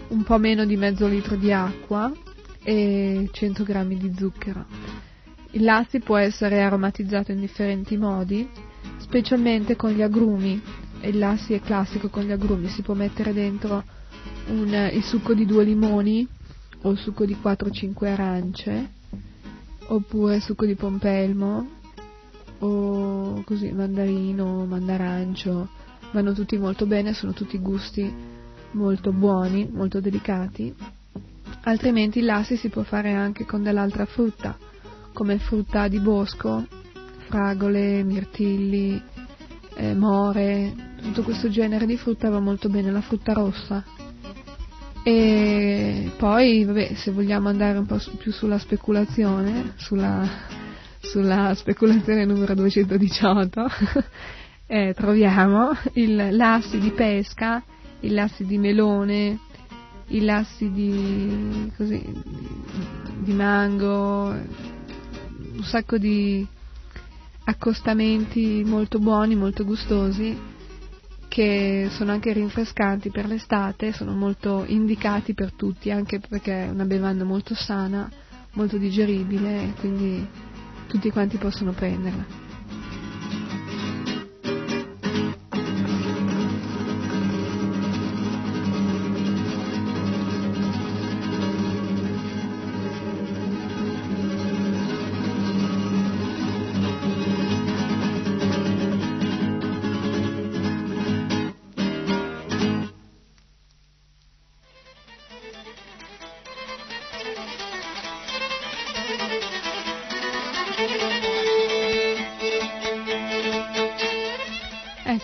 Speaker 10: un po' meno di mezzo litro di acqua e 100 grammi di zucchero. Il lassi può essere aromatizzato in differenti modi, specialmente con gli agrumi. Il lassi è classico con gli agrumi, si può mettere dentro un, il succo di due limoni o il succo di 4-5 arance oppure il succo di pompelmo o così mandarino, mandarancio. Vanno tutti molto bene, sono tutti gusti molto buoni, molto delicati. Altrimenti l'assi si può fare anche con dell'altra frutta come frutta di bosco fragole, mirtilli eh, more tutto questo genere di frutta va molto bene la frutta rossa e poi, vabbè, se vogliamo andare un po' più sulla speculazione, sulla, sulla speculazione numero 218, eh, troviamo il, lassi di pesca, i lassi di melone, i lassi di, così, di mango, un sacco di accostamenti molto buoni, molto gustosi che sono anche rinfrescanti per l'estate, sono molto indicati per tutti, anche perché è una bevanda molto sana, molto digeribile, quindi tutti quanti possono prenderla.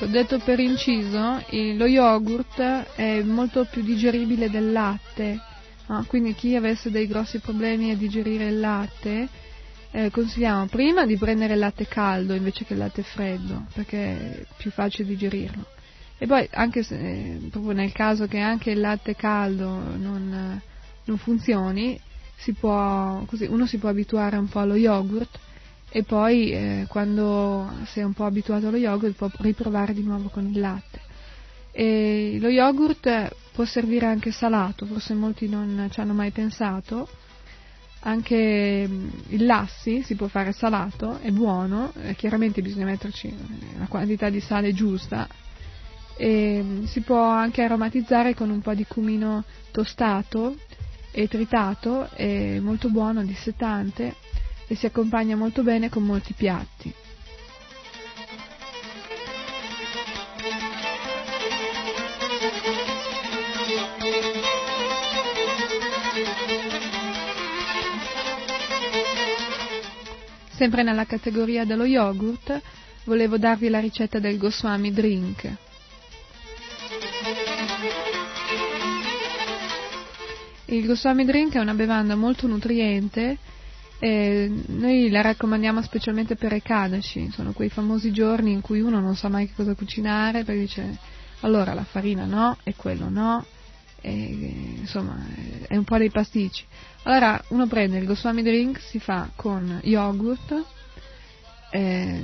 Speaker 10: Detto per inciso, lo yogurt è molto più digeribile del latte, no? quindi chi avesse dei grossi problemi a digerire il latte, eh, consigliamo prima di prendere il latte caldo invece che il latte freddo, perché è più facile digerirlo. E poi, anche se, eh, proprio nel caso che anche il latte caldo non, non funzioni, si può, così, uno si può abituare un po' allo yogurt e poi eh, quando sei un po' abituato allo yogurt può riprovare di nuovo con il latte. E lo yogurt può servire anche salato, forse molti non ci hanno mai pensato. Anche mm, il lassi si può fare salato, è buono, eh, chiaramente bisogna metterci una quantità di sale giusta. E mm, si può anche aromatizzare con un po' di cumino tostato e tritato, è molto buono, dissetante e si accompagna molto bene con molti piatti. Sempre nella categoria dello yogurt, volevo darvi la ricetta del Goswami Drink. Il Goswami Drink è una bevanda molto nutriente e noi la raccomandiamo specialmente per Ekadashi, sono quei famosi giorni in cui uno non sa mai che cosa cucinare perché dice allora la farina no e quello no e, insomma è un po' dei pasticci. Allora uno prende il Goswami Drink, si fa con yogurt, eh,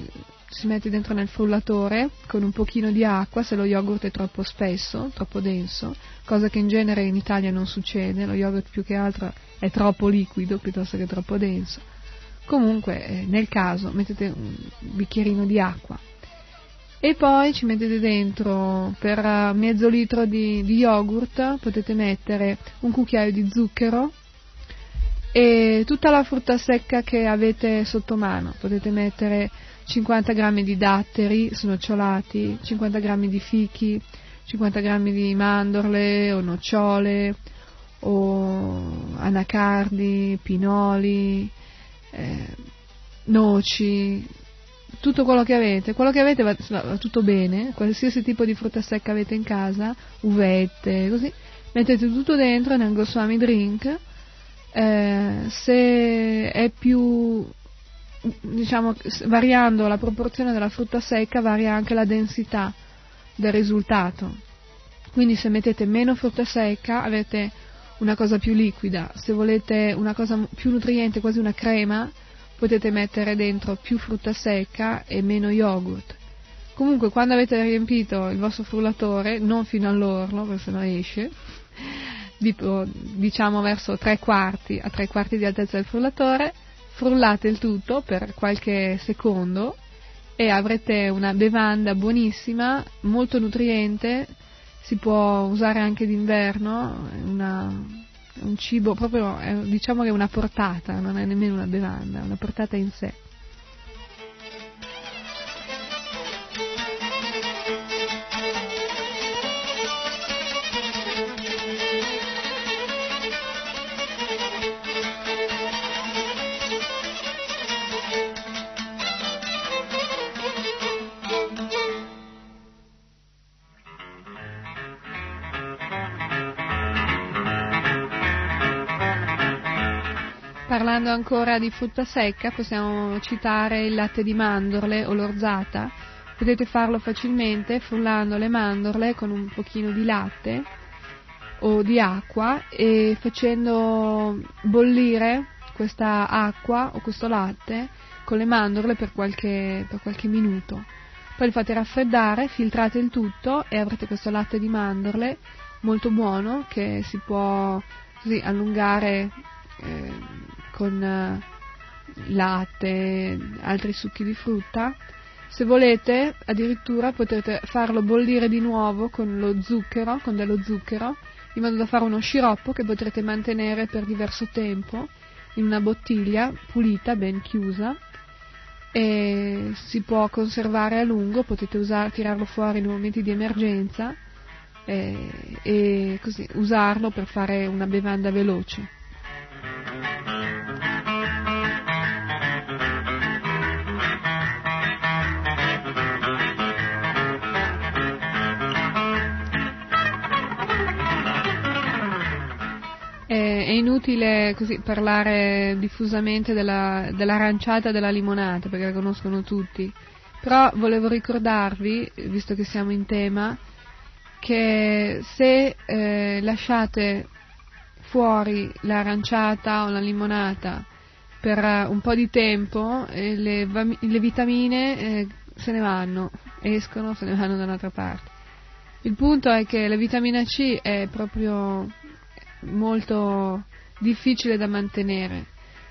Speaker 10: si mette dentro nel frullatore con un pochino di acqua se lo yogurt è troppo spesso, troppo denso, cosa che in genere in Italia non succede, lo yogurt più che altro è troppo liquido piuttosto che troppo denso. Comunque, eh, nel caso, mettete un bicchierino di acqua e poi ci mettete dentro per mezzo litro di, di yogurt, potete mettere un cucchiaio di zucchero e tutta la frutta secca che avete sotto mano, potete mettere 50 grammi di datteri snocciolati, 50 grammi di fichi, 50 grammi di mandorle o nocciole o anacardi, pinoli, eh, noci, tutto quello che avete, quello che avete va, va, tutto bene, qualsiasi tipo di frutta secca avete in casa, uvette, così, mettete tutto dentro nel Goswami Drink, eh, se è più diciamo, variando la proporzione della frutta secca varia anche la densità del risultato. Quindi se mettete meno frutta secca avete una cosa più liquida, se volete una cosa più nutriente, quasi una crema, potete mettere dentro più frutta secca e meno yogurt. Comunque quando avete riempito il vostro frullatore, non fino all'orlo, perché sennò esce, diciamo verso tre quarti, a tre quarti di altezza del frullatore, frullate il tutto per qualche secondo e avrete una bevanda buonissima, molto nutriente, si può usare anche d'inverno, una, un cibo proprio, diciamo che è una portata, non è nemmeno una bevanda, è una portata in sé. Parlando ancora di frutta secca, possiamo citare il latte di mandorle o l'orzata. Potete farlo facilmente frullando le mandorle con un pochino di latte o di acqua e facendo bollire questa acqua o questo latte con le mandorle per qualche, per qualche minuto. Poi li fate raffreddare, filtrate il tutto e avrete questo latte di mandorle molto buono che si può così, allungare eh, con eh, latte, altri succhi di frutta. Se volete, addirittura potete farlo bollire di nuovo con lo zucchero, con dello zucchero, in modo da fare uno sciroppo che potrete mantenere per diverso tempo in una bottiglia pulita, ben chiusa, e si può conservare a lungo, potete usare, tirarlo fuori nei momenti di emergenza e, e così usarlo per fare una bevanda veloce. È inutile parlare diffusamente della, dell'aranciata e della limonata perché la conoscono tutti, però volevo ricordarvi, visto che siamo in tema, che se eh, lasciate fuori l'aranciata o la limonata per un po' di tempo, eh, le, le, vitamine eh, se ne vanno, escono, se ne vanno da un'altra parte. Il punto è che la vitamina C è proprio molto difficile da mantenere.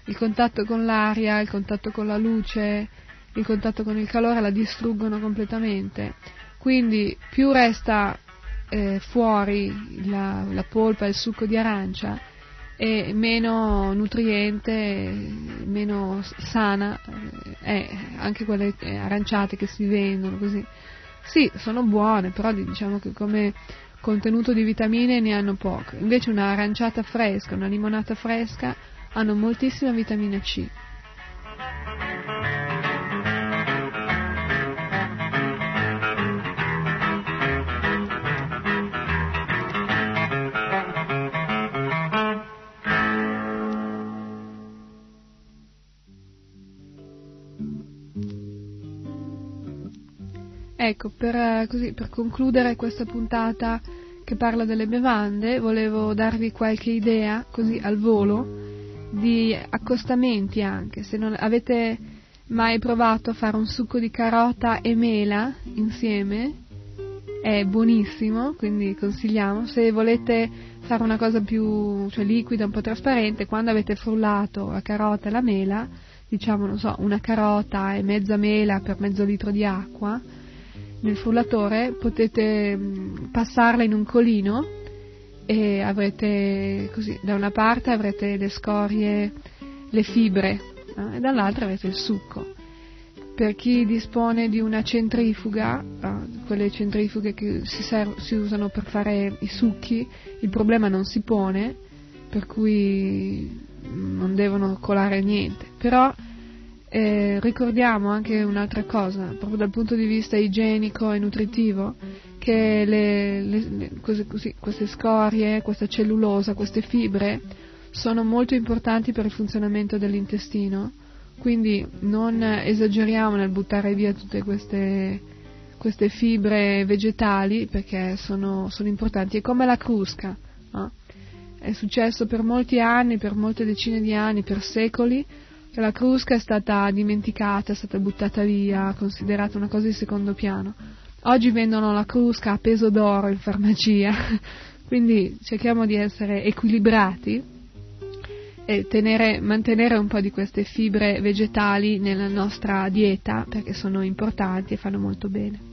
Speaker 10: Il contatto con l'aria, il contatto con la luce, il contatto con il calore la distruggono completamente. Quindi più resta eh, fuori la, la, polpa, il succo di arancia, e meno nutriente, meno sana eh, è anche quelle eh, aranciate che si vendono così. Sì, sono buone, però diciamo che come contenuto di vitamine ne hanno poco, invece una aranciata fresca, una limonata fresca hanno moltissima vitamina C. Ecco, per, così, per concludere questa puntata che parla delle bevande, volevo darvi qualche idea, così al volo, di accostamenti anche. Se non avete mai provato a fare un succo di carota e mela insieme, è buonissimo, quindi consigliamo. Se volete fare una cosa più cioè, liquida, un po' trasparente, quando avete frullato la carota e la mela, diciamo, non so, una carota e mezza mela per mezzo litro di acqua, nel frullatore potete mm, passarla in un colino e avrete così, da una parte avrete le scorie, le fibre eh, e dall'altra avrete il succo. Per chi dispone di una centrifuga, eh, quelle centrifughe che si, serv- si usano per fare i succhi, il problema non si pone, per cui non devono colare niente. Però eh, ricordiamo anche un'altra cosa, proprio dal punto di vista igienico e nutritivo, che le, le, le, così, queste scorie, questa cellulosa, queste fibre sono molto importanti per il funzionamento dell'intestino, quindi non esageriamo nel buttare via tutte queste, queste fibre vegetali perché sono, sono, importanti. È come la crusca, no? è successo per molti anni, per molte decine di anni, per secoli, la crusca è stata dimenticata, è stata buttata via, considerata una cosa di secondo piano. Oggi vendono la crusca a peso d'oro in farmacia, quindi cerchiamo di essere equilibrati e tenere, mantenere un po' di queste fibre vegetali nella nostra dieta perché sono importanti e fanno molto bene.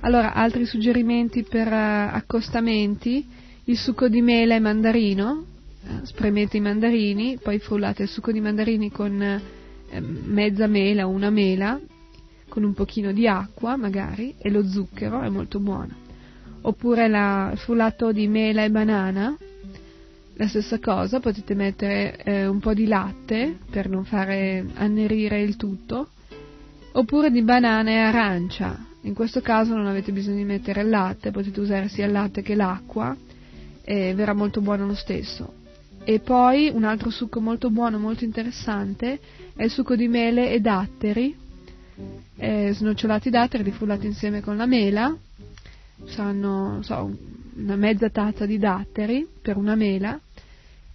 Speaker 10: Allora, altri suggerimenti per uh, accostamenti il succo di mela e mandarino, eh, spremete i mandarini, poi frullate il succo di mandarini con eh, mezza mela o una mela, con un pochino di acqua magari, e lo zucchero, è molto buono. Oppure il frullato di mela e banana, la stessa cosa, potete mettere eh, un po' di latte per non fare annerire il tutto, oppure di banana e arancia. In questo caso non avete bisogno di mettere il latte, potete usare sia il latte che l'acqua e verrà molto buono lo stesso. E poi un altro succo molto buono, molto interessante, è il succo di mele e datteri, eh, snocciolati datteri rifrullati insieme con la mela, saranno so, una mezza tazza di datteri per una mela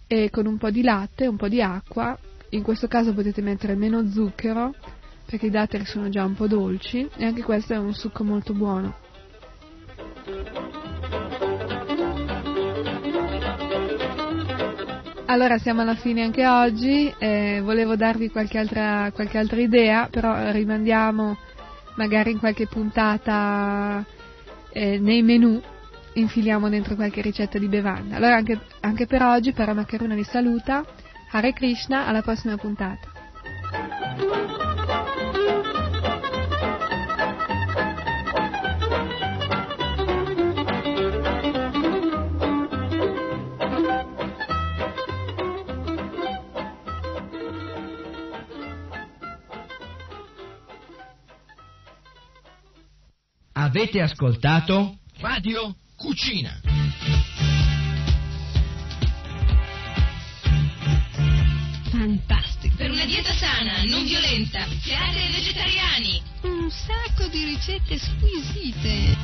Speaker 10: e con un po' di latte, un po' di acqua, in questo caso potete mettere meno zucchero perché i datteri sono già un po' dolci e anche questo è un succo molto buono. Allora siamo alla fine anche oggi, eh, volevo darvi qualche altra, qualche altra, idea, però rimandiamo magari in qualche puntata eh, nei menu, infiliamo dentro qualche ricetta di bevanda. Allora anche, anche per oggi Paramakaruna vi saluta, Hare Krishna, alla prossima puntata.
Speaker 9: Avete ascoltato Radio Cucina.
Speaker 11: Fantastico. Per una dieta sana, non violenta, create ai vegetariani.
Speaker 12: Un sacco di ricette squisite.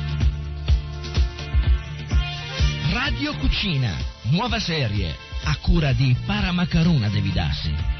Speaker 9: Radio Cucina, nuova serie, a cura di Paramacaruna Devidassi.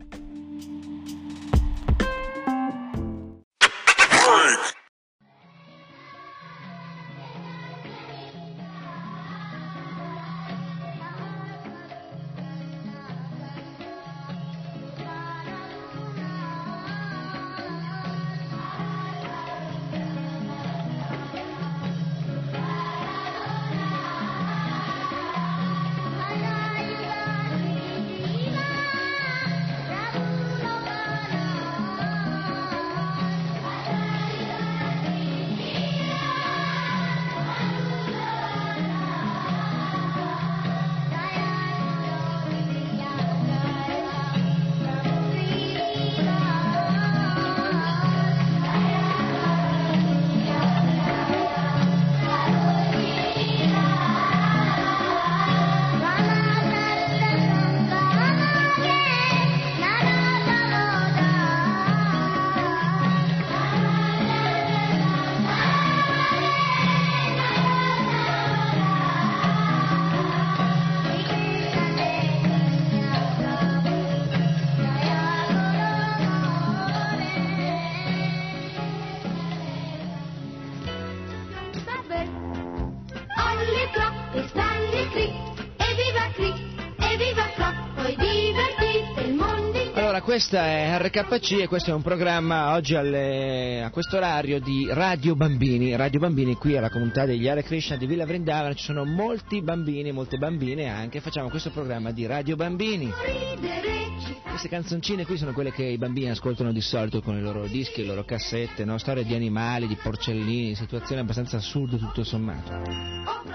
Speaker 13: questa è RKC e questo è un programma oggi alle, a questo orario di Radio Bambini. Radio Bambini qui alla comunità degli Hare Krishna di Villa Vrindavana ci sono molti bambini, molte bambine anche. Facciamo questo programma di Radio Bambini. Queste canzoncine qui sono quelle che i bambini ascoltano di solito con i loro dischi, le loro cassette, no? storie di animali, di porcellini, situazioni abbastanza assurde tutto sommato.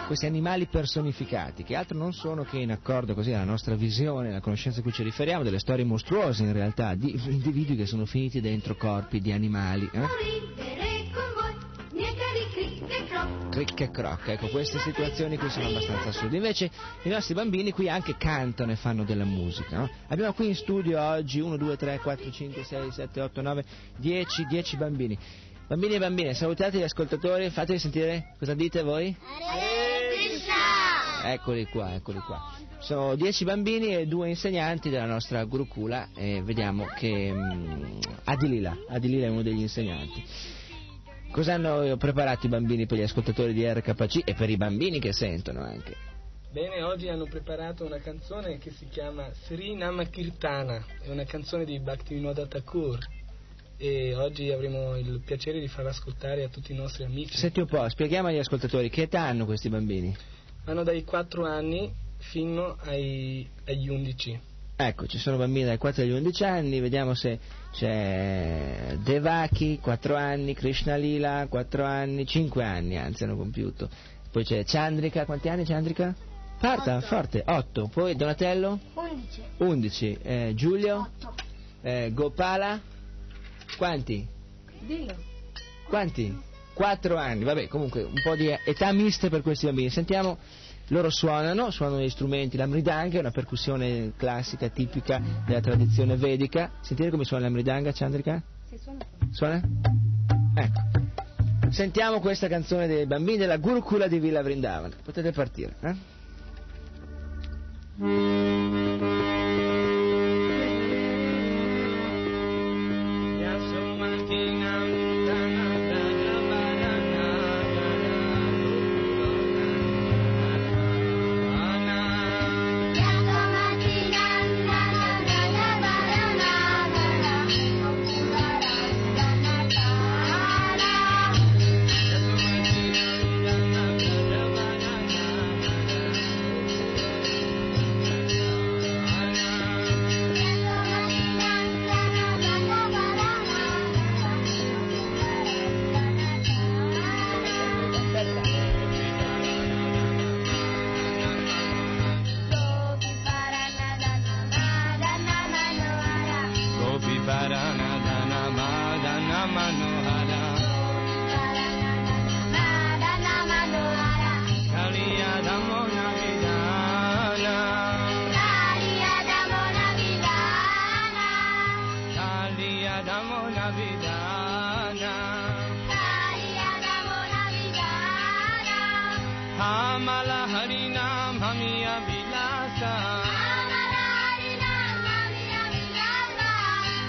Speaker 13: Questi animali personificati, che altro non sono che in accordo così alla nostra visione, alla conoscenza a cui ci riferiamo, delle storie mostruose in realtà, di individui che sono finiti dentro corpi di animali. Eh? Cric e croc, ecco queste situazioni qui sono abbastanza assurde. Invece i nostri bambini qui anche cantano e fanno della musica. No? Abbiamo qui in studio oggi 1, 2, 3, 4, 5, 6, 7, 8, 9, 10, 10 bambini. Bambini e bambine, salutate gli ascoltatori, fatevi sentire cosa dite voi? Eccoli qua, eccoli qua. Sono 10 bambini e due insegnanti della nostra Gurukula e vediamo che um, Adilila, Adilila è uno degli insegnanti. Cosa hanno preparato i bambini per gli ascoltatori di RKC e per i bambini che sentono anche?
Speaker 14: Bene, oggi hanno preparato una canzone che si chiama Sri Namakirtana, è una canzone di Bhaktivinoda Thakur e oggi avremo il piacere di farla ascoltare a tutti i nostri amici.
Speaker 13: Senti un po', spieghiamo agli ascoltatori che età hanno questi bambini?
Speaker 14: Hanno dai 4 anni fino ai, agli 11.
Speaker 13: Ecco, ci sono bambini dai 4 agli 11 anni, vediamo se c'è Devaki, 4 anni, Krishna Lila, 4 anni, 5 anni anzi hanno compiuto. Poi c'è Chandrika, quanti anni Chandrika? Parta, Otto. forte, 8. Poi Donatello?
Speaker 15: 11.
Speaker 13: 11. Eh, Giulio?
Speaker 15: 8.
Speaker 13: Eh, Gopala? Quanti?
Speaker 15: Dillo.
Speaker 13: Quanti? 4 anni, vabbè, comunque un po' di età miste per questi bambini. Sentiamo loro suonano, suonano gli strumenti, la mridanga è una percussione classica, tipica della tradizione vedica. Sentite come suona la mridanga, Chandrika?
Speaker 15: Sì, suona.
Speaker 13: Suona? Ecco. Sentiamo questa canzone dei bambini della Gurukula di Villa Vrindavana. Potete partire, eh?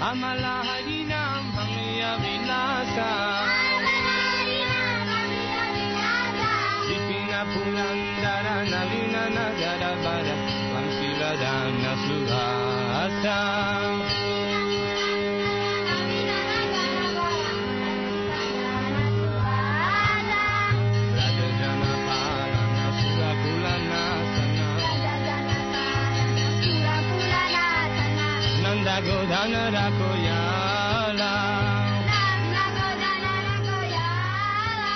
Speaker 15: Amala హరినాం హమయ విలాస విపిన పురందర నవీన నగర బర వంశీ వదాన సుభాస danarako jala Danarako danarako jala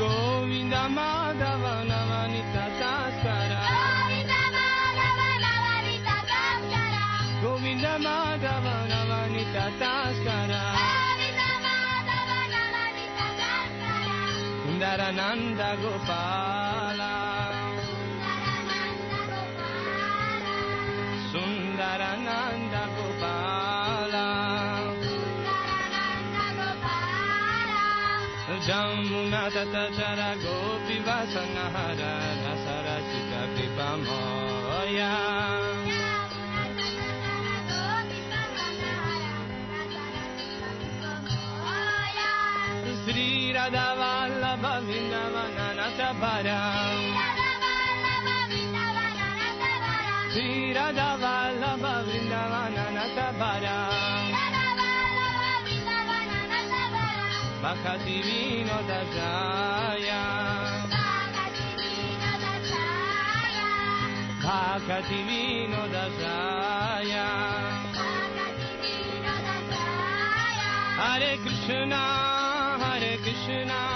Speaker 15: Gominda madaba namanita zaskara Gominda madaba namanita zaskara Gominda madaba namanita zaskara Gominda madaba namanita zaskara Undara nandago pa Jamuna Tata Chara Gopi Vasanahara Rasarasika Kripamoya Sri Radha Vallabha Vrindavana Natapara Sri Radha ति नो दशा कति नो दशा हरे कृष्ण हरे Krishna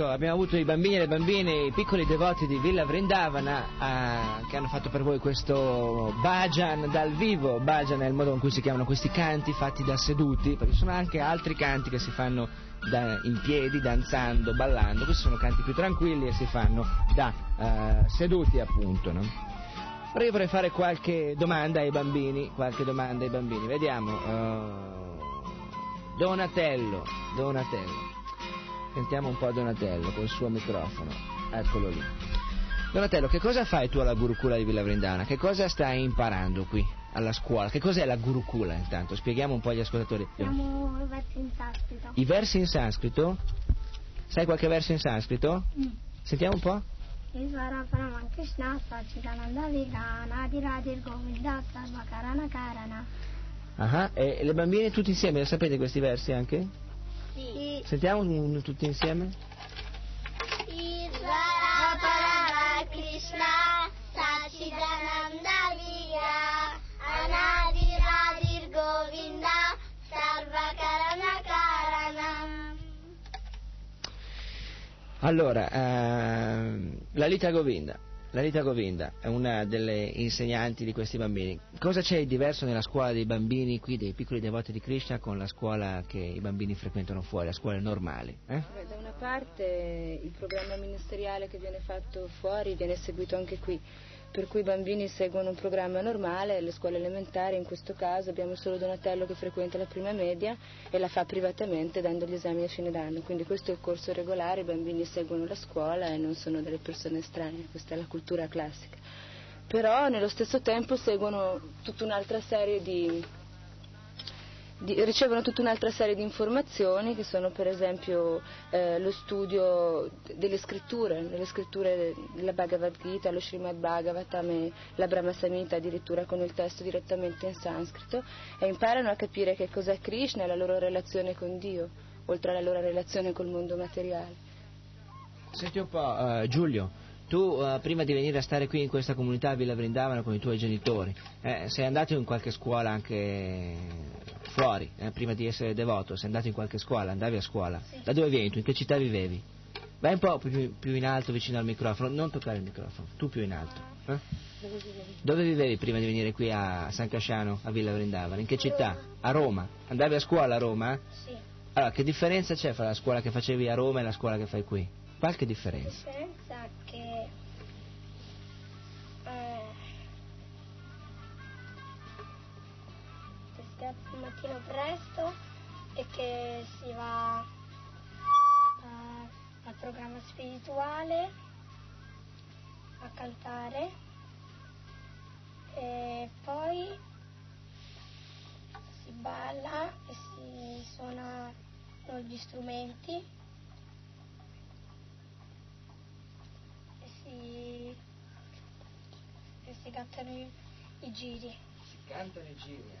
Speaker 13: Ecco, abbiamo avuto i bambini e le bambine, i piccoli devoti di Villa Vrindavana ah, che hanno fatto per voi questo bhajan dal vivo. Bhajan è il modo con cui si chiamano questi canti fatti da seduti, perché sono anche altri canti che si fanno da- in piedi, danzando, ballando. Questi sono canti più tranquilli e si fanno da eh, seduti appunto, no? Ora io vorrei fare qualche domanda ai bambini, qualche domanda ai bambini. Vediamo. eh, Donatello, Donatello. Sentiamo un po' Donatello col suo microfono. Eccolo lì. Donatello, che cosa fai tu alla Gurukula di Villa Vrindana? Che cosa stai imparando qui alla scuola? Che cos'è la Gurukula intanto? Spieghiamo un po' agli ascoltatori.
Speaker 16: Siamo i versi in sanscrito.
Speaker 13: I versi in sanscrito? Sai qualche verso in sanscrito?
Speaker 16: Mm.
Speaker 13: Sentiamo un po'.
Speaker 16: Isvara Paraman Krishna Sachidananda Vigana Adiradir Govinda Sarva Karana Karana.
Speaker 13: Ah, e le bambine tutti insieme, lo sapete questi versi anche?
Speaker 16: Sì.
Speaker 13: Sentiamo un- un- tutti insieme?
Speaker 16: Isvara Krishna Sachidananda Viga Anadiradir Govinda Sarva Karana Karana.
Speaker 13: Allora, ehm, la Lita Govinda. La Lita Govinda è una delle insegnanti di questi bambini. Cosa c'è di diverso nella scuola dei bambini qui, dei piccoli devoti di Krishna, con la scuola che i bambini frequentano fuori, la scuola normale? eh?
Speaker 17: Da una parte il programma ministeriale che viene fatto fuori viene seguito anche qui, per cui i bambini seguono un programma normale, le scuole elementari in questo caso abbiamo solo Donatello che frequenta la prima media e la fa privatamente dando gli esami a fine d'anno, quindi questo è il corso regolare, i bambini seguono la scuola e non sono delle persone estranee, questa è la cultura classica. Però nello stesso tempo seguono tutta un'altra serie di, di- ricevono tutta un'altra serie di informazioni che sono per esempio eh, lo studio delle scritture, delle scritture della Bhagavad Gita, lo Srimad Bhagavatam e la Brahma Samhita addirittura con il testo direttamente in sanscrito e imparano a capire che cos'è Krishna e la loro relazione con Dio, oltre alla loro relazione col mondo materiale.
Speaker 13: Senti un po', eh, Giulio, tu eh, prima di venire a stare qui in questa comunità a Villa Vrindavana con i tuoi genitori, eh, sei andato in qualche scuola anche fuori, eh, prima di essere devoto, sei andato in qualche scuola, andavi a scuola? Da dove vieni tu? In che città vivevi? Vai un po' più, più in alto vicino al microfono, non toccare il microfono, tu più in alto. eh? Dove vivevi prima di venire qui a San Casciano, a Villa Vrindavana? In che città? A Roma. Andavi a scuola a Roma?
Speaker 16: Sì.
Speaker 13: Allora, che differenza c'è fra la scuola che facevi a Roma e la scuola che fai qui? Qualche differenza?
Speaker 16: Differenza mattino presto e che si va eh, al programma spirituale a cantare e poi si balla e si suonano gli strumenti e si, e si cantano i, i giri.
Speaker 13: Si cantano i giri, eh. Si cantano i giri.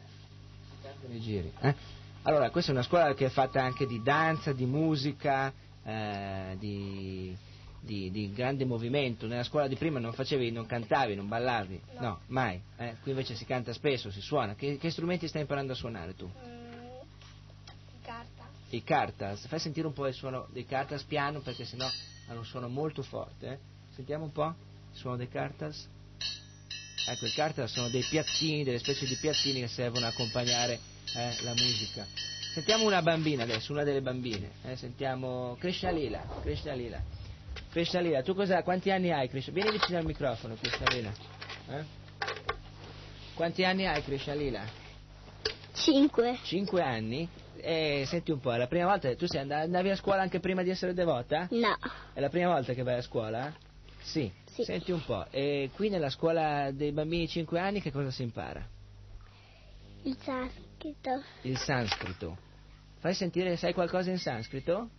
Speaker 13: Eh. Allora, questa è una scuola che è fatta anche di danza, di musica, eh, di, di- di grande movimento. Nella scuola di prima non facevi, non cantavi, non ballavi? No, mai. eh. Qui invece si canta spesso, si suona. Che, che strumenti stai imparando a suonare tu?
Speaker 16: Mm, carta.
Speaker 13: I cartas. Fai sentire un po' il suono dei cartas piano perché sennò hanno un suono molto forte. eh. Sentiamo un po' il suono dei cartas. Ecco, i cartas sono dei piattini, delle specie di piattini che servono a accompagnare eh, la musica. Sentiamo una bambina adesso, una delle bambine. eh, Sentiamo Krishna Lila. Krishna Lila. Krishna Lila, tu cosa, quanti anni hai Krishna? Vieni vicino al microfono Krishna Lila. Eh? Quanti anni hai Krishna Lila?
Speaker 16: Cinque.
Speaker 13: Cinque anni? E senti un po', è la prima volta tu sei and- andavi a scuola anche prima di essere devota?
Speaker 16: No.
Speaker 13: È la prima volta che vai a scuola? Sì. Senti un po', e qui nella scuola dei bambini di 5 anni che cosa si impara?
Speaker 16: Il sanscrito.
Speaker 13: Il sanscrito. Fai sentire, sai qualcosa in sanscrito?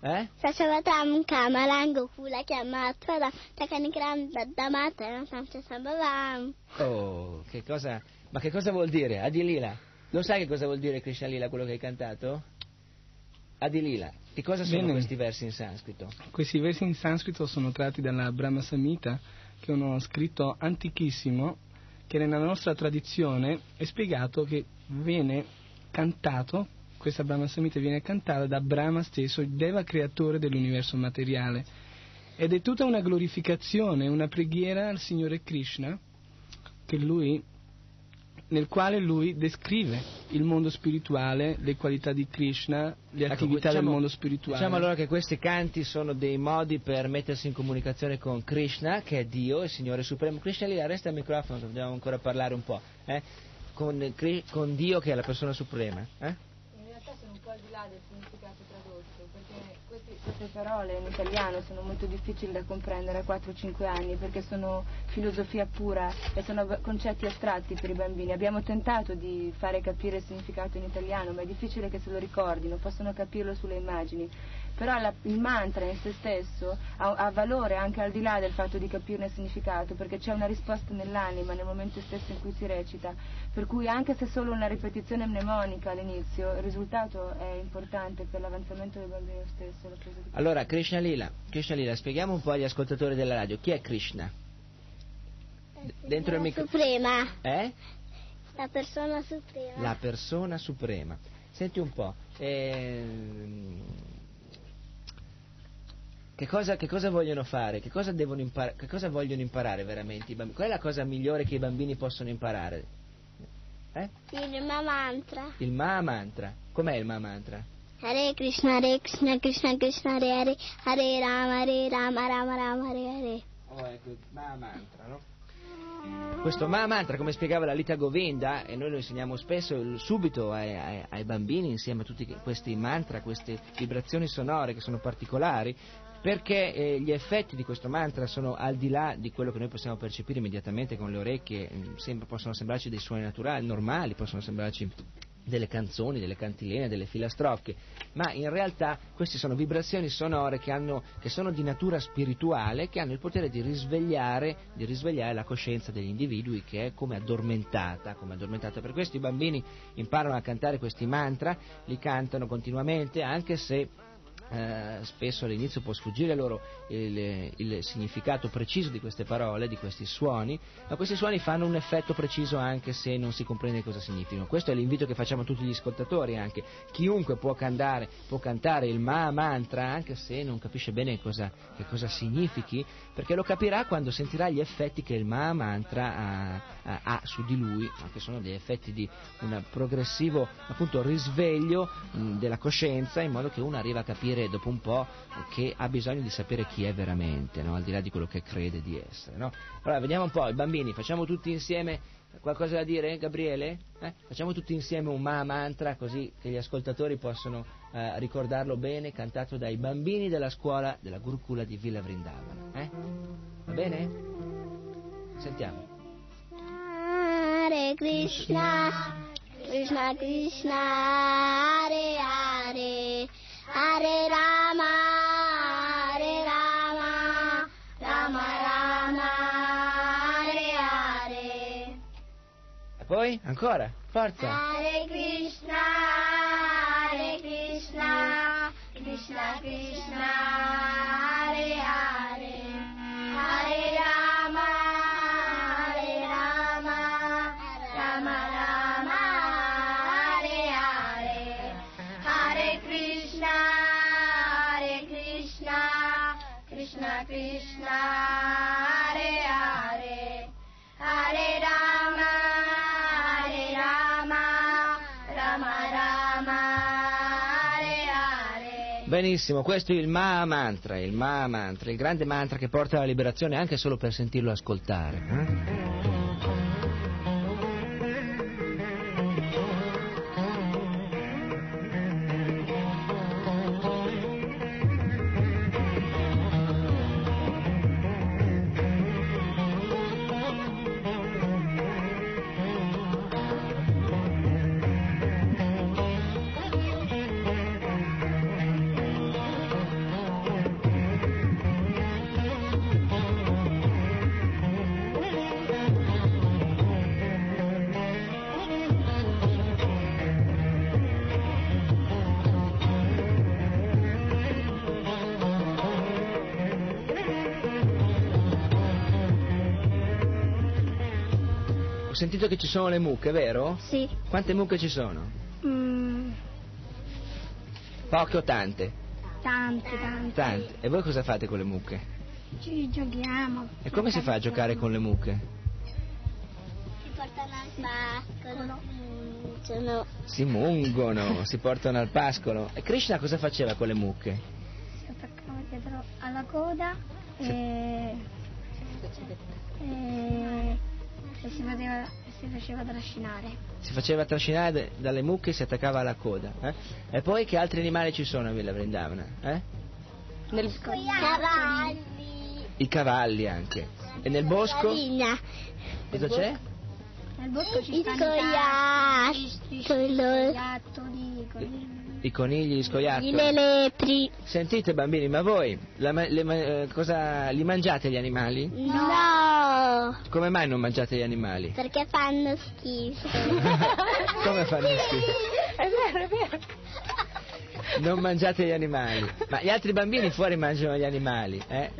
Speaker 13: Eh?
Speaker 16: Sasavatam kamalango kula chiamata takanikram daddamata sancha sambavam.
Speaker 13: Oh, che cosa... Ma che cosa vuol dire? Adilila. Lo sai che cosa vuol dire Krishna Lila quello che hai cantato? Adilila. Che cosa sono
Speaker 14: Bene.
Speaker 13: questi versi in sanscrito?
Speaker 14: Questi versi in sanscrito sono tratti dalla Brahma Samhita, che è uno scritto antichissimo che nella nostra tradizione è spiegato che viene cantato, questa Brahma Samhita viene cantata da Brahma stesso, il Deva creatore dell'universo materiale. Ed è tutta una glorificazione, una preghiera al Signore Krishna, che lui, nel quale lui descrive il mondo spirituale, le qualità di Krishna, le
Speaker 13: Ecco,
Speaker 14: attività
Speaker 13: diciamo-
Speaker 14: del mondo spirituale.
Speaker 13: Diciamo allora che questi canti sono dei modi per mettersi in comunicazione con Krishna, che è Dio, il Signore Supremo. Krishna lì, resta al microfono, dobbiamo ancora parlare un po'. eh? Con, con Dio che è la persona suprema. eh?
Speaker 17: In realtà sono un po' al di là del significato tradotto, questi- queste parole in italiano sono molto difficili da comprendere a 4-5 anni, perché sono filosofia pura e sono concetti astratti per i bambini. Abbiamo tentato di fare capire il significato in italiano, ma è difficile che se lo ricordino, possono capirlo sulle immagini. Però la- il mantra in se stesso ha, ha valore anche al di là del fatto di capirne il significato, perché c'è una risposta nell'anima nel momento stesso in cui si recita, per cui anche se solo una ripetizione mnemonica all'inizio, il risultato è importante per l'avanzamento del bambino stesso. la presa di
Speaker 13: Allora, Krishna Lila, Krishna Lila, spieghiamo un po' agli ascoltatori della radio chi è Krishna. D- Dentro il microfono.
Speaker 16: Suprema.
Speaker 13: Eh?
Speaker 16: La persona suprema.
Speaker 13: La persona suprema. Senti un po', ehm, che, cosa, che cosa vogliono fare? Che cosa, devono impara- che cosa vogliono imparare veramente i bambini? Qual è la cosa migliore che i bambini possono imparare? Eh?
Speaker 16: Il Maha mantra.
Speaker 13: Il Maha Mantra. Com'è il Maha Mantra?
Speaker 16: Hare Krishna, Hare Krishna, Krishna Krishna, Hare Hare, Hare Rama, Hare Rama, Rama Rama, Hare Hare.
Speaker 13: Oh, ecco, il Maha Mantra, no? Questo Maha Mantra, come spiegava la Lita Govinda, e noi lo insegniamo spesso subito ai, ai- ai bambini insieme a tutti questi mantra, queste vibrazioni sonore che sono particolari, perché eh, gli effetti di questo mantra sono al di là di quello che noi possiamo percepire immediatamente con le orecchie, mm, sembra- possono sembrarci dei suoni naturali, normali, possono sembrarci delle canzoni, delle cantilene, delle filastrocche, ma in realtà queste sono vibrazioni sonore che, hanno- che sono di natura spirituale, che hanno il potere di risvegliare, di risvegliare la coscienza degli individui che è come addormentata, come addormentata. Per questo i bambini imparano a cantare questi mantra, li cantano continuamente, anche se eh, spesso all'inizio può sfuggire loro il, il significato preciso di queste parole, di questi suoni, ma questi suoni fanno un effetto preciso anche se non si comprende cosa significano. Questo è l'invito che facciamo a tutti gli ascoltatori anche. Chiunque può cantare, può cantare il Ma mantra anche se non capisce bene cosa, che cosa significhi, perché lo capirà quando sentirà gli effetti che il Ma mantra ha, ha- ha su di lui, che sono degli effetti di un progressivo appunto risveglio mh, della coscienza in modo che uno arriva a capire dopo un po' che ha bisogno di sapere chi è veramente, no? al di là di quello che crede di essere. no? Allora vediamo un po', i bambini, facciamo tutti insieme qualcosa da dire, Gabriele? Eh? Facciamo tutti insieme un Ma mantra così che gli ascoltatori possono eh, ricordarlo bene, cantato dai bambini della scuola della Gurukula di Villa Vrindavana. Eh? Va bene? Sentiamo.
Speaker 16: Hare Krishna, Krishna Krishna Hare Hare Hare Rama Hare Rama Rama Rama Hare Hare
Speaker 13: E poi? Ancora? Forza!
Speaker 16: Hare Krishna Hare Krishna Krishna Krishna Hare Hare Hare Rama Hare
Speaker 13: Benissimo, questo è il Maha Mantra, il Maha Mantra, il grande mantra che porta alla liberazione anche solo per sentirlo ascoltare. Sentito che ci sono le mucche, vero?
Speaker 16: Sì.
Speaker 13: Quante mucche ci sono?
Speaker 16: Mm,
Speaker 13: Poche o tante?
Speaker 16: tante, tante.
Speaker 13: Tante. E voi cosa fate con le mucche?
Speaker 16: Ci giochiamo.
Speaker 13: E come si fa a giocare con le mucche?
Speaker 16: Si portano al pascolo. Sono...
Speaker 13: Si mungono, si portano al pascolo. E Krishna cosa faceva con le mucche?
Speaker 16: Si attaccava dietro alla coda e... e... e si, faceva, si faceva trascinare.
Speaker 13: Si faceva trascinare d- dalle mucche e si attaccava alla coda. eh? E poi che altri animali ci sono a Villa Vrindavana? Eh?
Speaker 16: Nel cavalli.
Speaker 13: I cavalli anche. E nel bosco? Cosa c'è?
Speaker 16: Nel bosco ci
Speaker 18: I scoiattoli.
Speaker 16: i scoiattoli, i conigli.
Speaker 13: I conigli, gli scoiattoli.
Speaker 18: Le lepri.
Speaker 13: Sentite bambini, ma voi la le eh, cosa, li mangiate gli animali?
Speaker 18: No,
Speaker 13: Come mai non mangiate gli animali?
Speaker 18: perché fanno schifo.
Speaker 13: Come fanno schifo?
Speaker 18: È vero, è vero.
Speaker 13: Non mangiate gli animali. Ma gli altri bambini fuori mangiano gli animali, eh?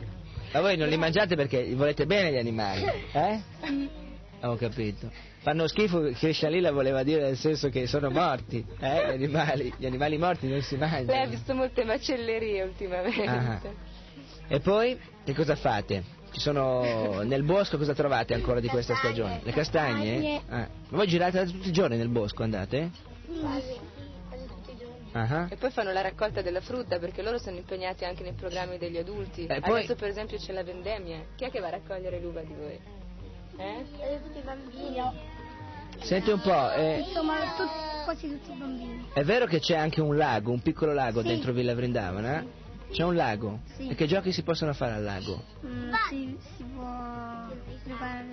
Speaker 13: Ma voi non li mangiate perché volete bene gli animali, eh? Ho capito. Fanno schifo, Krishna Lila voleva dire nel senso che sono morti, eh? Gli animali, gli animali morti non si
Speaker 17: Lei ha
Speaker 13: mangiano.
Speaker 17: visto molte macellerie ultimamente.
Speaker 13: Ah. E poi, che cosa fate? Ci sono nel bosco cosa trovate ancora di questa stagione? Le castagne? Ah. Ma voi girate tutti i giorni nel bosco, andate? Ah.
Speaker 17: E poi fanno la raccolta della frutta perché loro sono impegnati anche nei programmi degli adulti.
Speaker 13: Eh, poi-
Speaker 17: Adesso per esempio c'è la vendemmia. Chi è che va a raccogliere l'uva di voi? Eh?
Speaker 16: Tutti i bambini.
Speaker 13: Senti un po', eh,
Speaker 16: Insomma, tutti- quasi tutti i bambini.
Speaker 13: è vero che c'è anche un lago, un piccolo lago
Speaker 16: Sì.
Speaker 13: dentro Villa Vrindavana? C'è un lago?
Speaker 16: Sì.
Speaker 13: E che giochi si possono fare al lago?
Speaker 16: Mm, si, si può giocare,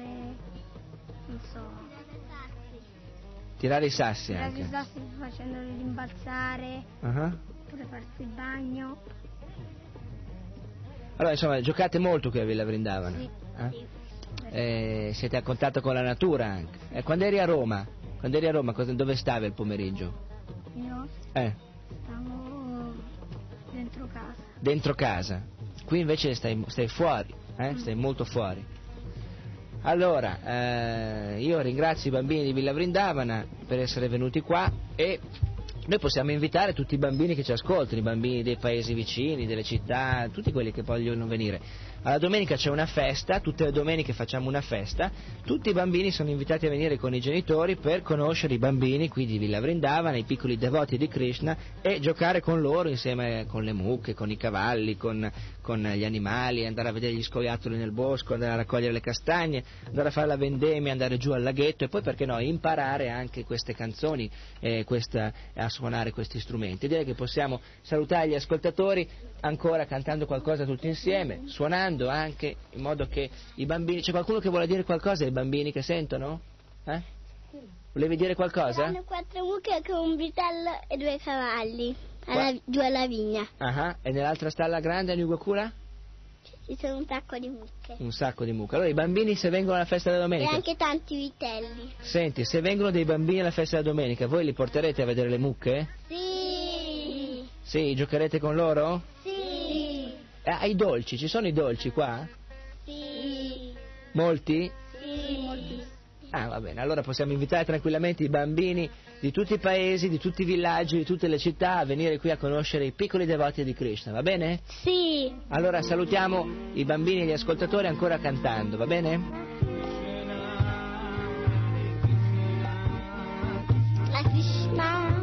Speaker 16: non so,
Speaker 13: Tirare i sassi
Speaker 16: tirare
Speaker 13: anche.
Speaker 16: i sassi facendoli rimbalzare,
Speaker 13: Ah.
Speaker 16: oppure farsi il bagno.
Speaker 13: Allora, insomma, giocate molto qui a Villa Vrindavana?
Speaker 16: Sì,
Speaker 13: eh?
Speaker 16: sì.
Speaker 13: Eh, siete a contatto con la natura anche. Eh, quando eri a Roma, quando eri a Roma, dove stavi il pomeriggio?
Speaker 16: Io
Speaker 13: Eh,
Speaker 16: stavo. Dentro casa.
Speaker 13: Qui invece stai, stai fuori, eh? stai molto fuori. Allora, eh, io ringrazio i bambini di Villa Vrindavana per essere venuti qua e noi possiamo invitare tutti i bambini che ci ascoltano, i bambini dei paesi vicini, delle città, tutti quelli che vogliono venire. Alla domenica c'è una festa, tutte le domeniche facciamo una festa, tutti i bambini sono invitati a venire con i genitori per conoscere i bambini qui di Villa Vrindavana, i piccoli devoti di Krishna e giocare con loro insieme con le mucche, con i cavalli, con, con gli animali, andare a vedere gli scoiattoli nel bosco, andare a raccogliere le castagne, andare a fare la vendemmia, andare giù al laghetto e poi perché no imparare anche queste canzoni e questa- a suonare questi strumenti. Direi che possiamo salutare gli ascoltatori ancora cantando qualcosa tutti insieme, suonando anche in modo che i bambini... C'è qualcuno che vuole dire qualcosa ai bambini che sentono? Eh? Volevi dire qualcosa?
Speaker 18: Hanno quattro mucche con un vitello e due cavalli. Alla, giù alla vigna.
Speaker 13: Ah, E nell'altra stalla grande a Nugokura?
Speaker 18: Ci sono un sacco di mucche.
Speaker 13: Un sacco di mucche. Allora i bambini se vengono alla festa della
Speaker 18: E
Speaker 13: domenica.
Speaker 18: anche tanti vitelli.
Speaker 13: Senti, se vengono dei bambini alla festa della domenica, voi li porterete a vedere le mucche?
Speaker 18: Sì.
Speaker 13: Sì, giocherete con loro?
Speaker 18: Sì.
Speaker 13: Ah, i dolci, ci sono i dolci qua?
Speaker 18: Sì.
Speaker 13: Molti?
Speaker 18: Sì, moltissimi.
Speaker 13: Ah, va bene, allora possiamo invitare tranquillamente i bambini di tutti i paesi, di tutti i villaggi, di tutte le città a venire qui a conoscere i piccoli devoti di Krishna, va bene?
Speaker 18: Sì.
Speaker 13: Allora salutiamo i bambini e gli ascoltatori ancora cantando, va bene?
Speaker 18: La Krishna.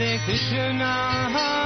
Speaker 18: Hare
Speaker 15: Krishna,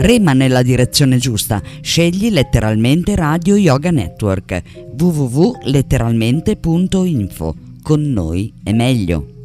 Speaker 7: Rema nella direzione giusta, scegli letteralmente Radio Yoga Network www.letteralmente.info. Con noi è meglio.